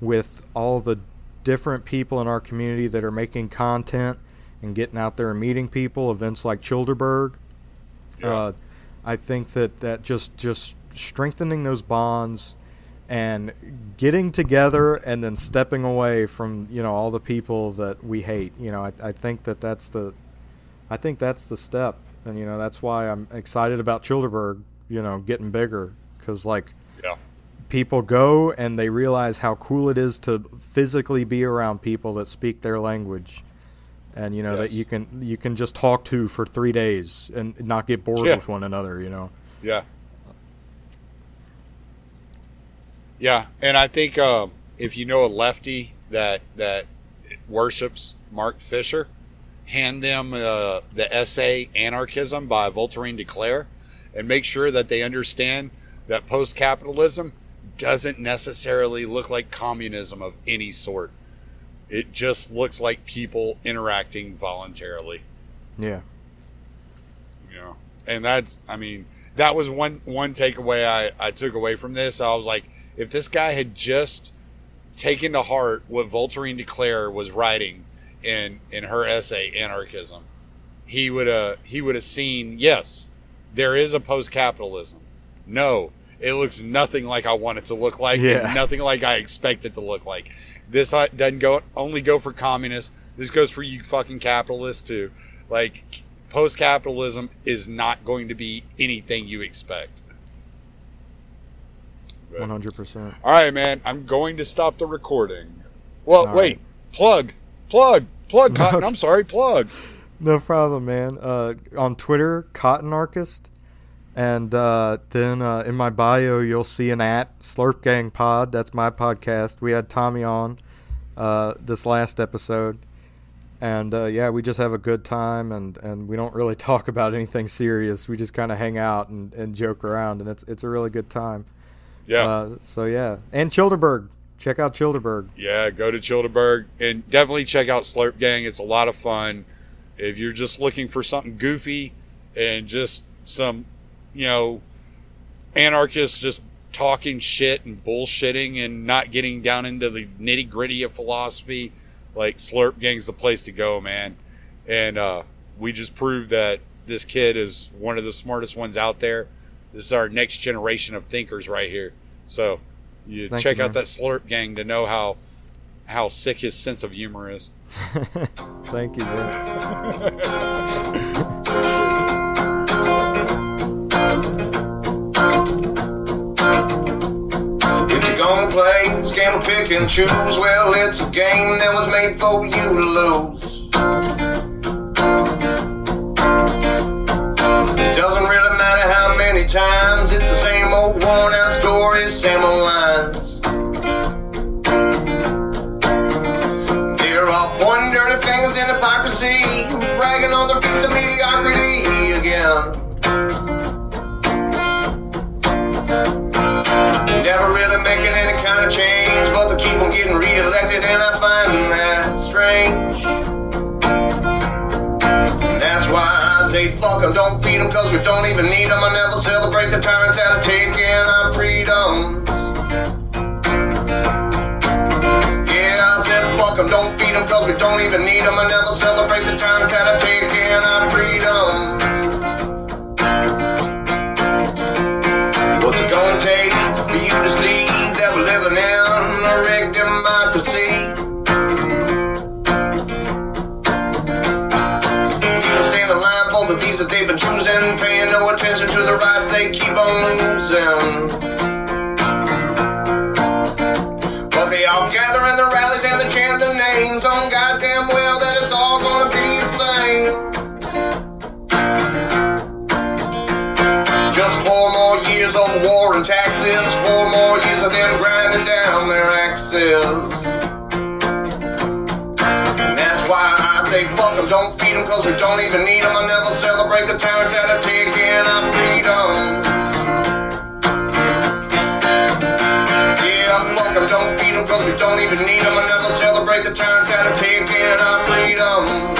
with all the different people in our community that are making content and getting out there and meeting people, events like Childerberg, uh, I think that that just just strengthening those bonds and getting together and then stepping away from you know all the people that we hate. You know, I, I think that that's the I think that's the step, and you know that's why I'm excited about Childerberg. You know, getting bigger because like Yeah. People go and they realize how cool it is to physically be around people that speak their language and you know that you can you can just talk to for three days and not get bored Yeah. with one another you know Yeah. Yeah, and I think um, if you know a lefty that that worships Mark Fisher, hand them uh, the essay "Anarchism" by Voltairine de Cleyre, and make sure that they understand that post-capitalism doesn't necessarily look like communism of any sort. It just looks like people interacting voluntarily. Yeah. You know and that's i mean that was one one takeaway i i took away from this. I was like if this guy had just taken to heart what voltairine de Cleyre was writing in in her essay anarchism he would have he would have seen yes there is a post-capitalism. No it looks nothing like i want it to look like Yeah. nothing like i expect it to look like this uh, doesn't go only go for communists this goes for you fucking capitalists too like post capitalism is not going to be anything you expect. 100% All right, man. I'm going to stop the recording. Well, All wait. right. Plug. Plug. Plug. Cotton. [laughs] I'm sorry. Plug. no problem man uh, on twitter Cotton cottonarchist And uh, then uh, in my bio, you'll see an at Slurp Gang Pod. That's my podcast. We had Tommy on uh, this last episode. And uh, yeah, we just have a good time, and, and we don't really [laughs] talk about anything serious. We just kind of hang out and, and joke around, and it's it's a really good time. Yeah. Uh, so yeah, and Childerberg. Check out Childerberg. Yeah, go to Childerberg and definitely check out Slurp Gang. It's a lot of fun. If you're just looking for something goofy and just some, you know, anarchists just talking shit and bullshitting and not getting down into the nitty gritty of philosophy, like Slurp Gang's the place to go, man. And uh, we just proved that this kid is one of the smartest ones out there. This is our next generation of thinkers right here. So you Thank check you, out that Slurp Gang to know how how sick his sense of humor is. [laughs] Thank you, man. [laughs] Gonna play this game of pick and choose, well, it's a game that was made for you to lose. It doesn't really matter how many times, it's the same old worn out stories, same old lines. They're all pointing dirty fingers in hypocrisy, bragging on their feats of mediocrity again. Never really making any change, but they keep on getting reelected, and I find that strange. That's why I say fuck 'em, don't feed 'em, cause we don't even need 'em. I never celebrate the tyrants that have taken our freedoms. Yeah, I said fuck 'em, don't feed 'em, cause we don't even need 'em. I never celebrate the tyrants that have taken our freedoms. Their. And that's why I say fuck 'em, don't feed 'em, cause we don't even need 'em. I never celebrate the tyrants that have taken our freedoms. Yeah, fuck 'em, don't feed 'em, cause we don't even need 'em. I never celebrate the tyrants that have taken our freedoms.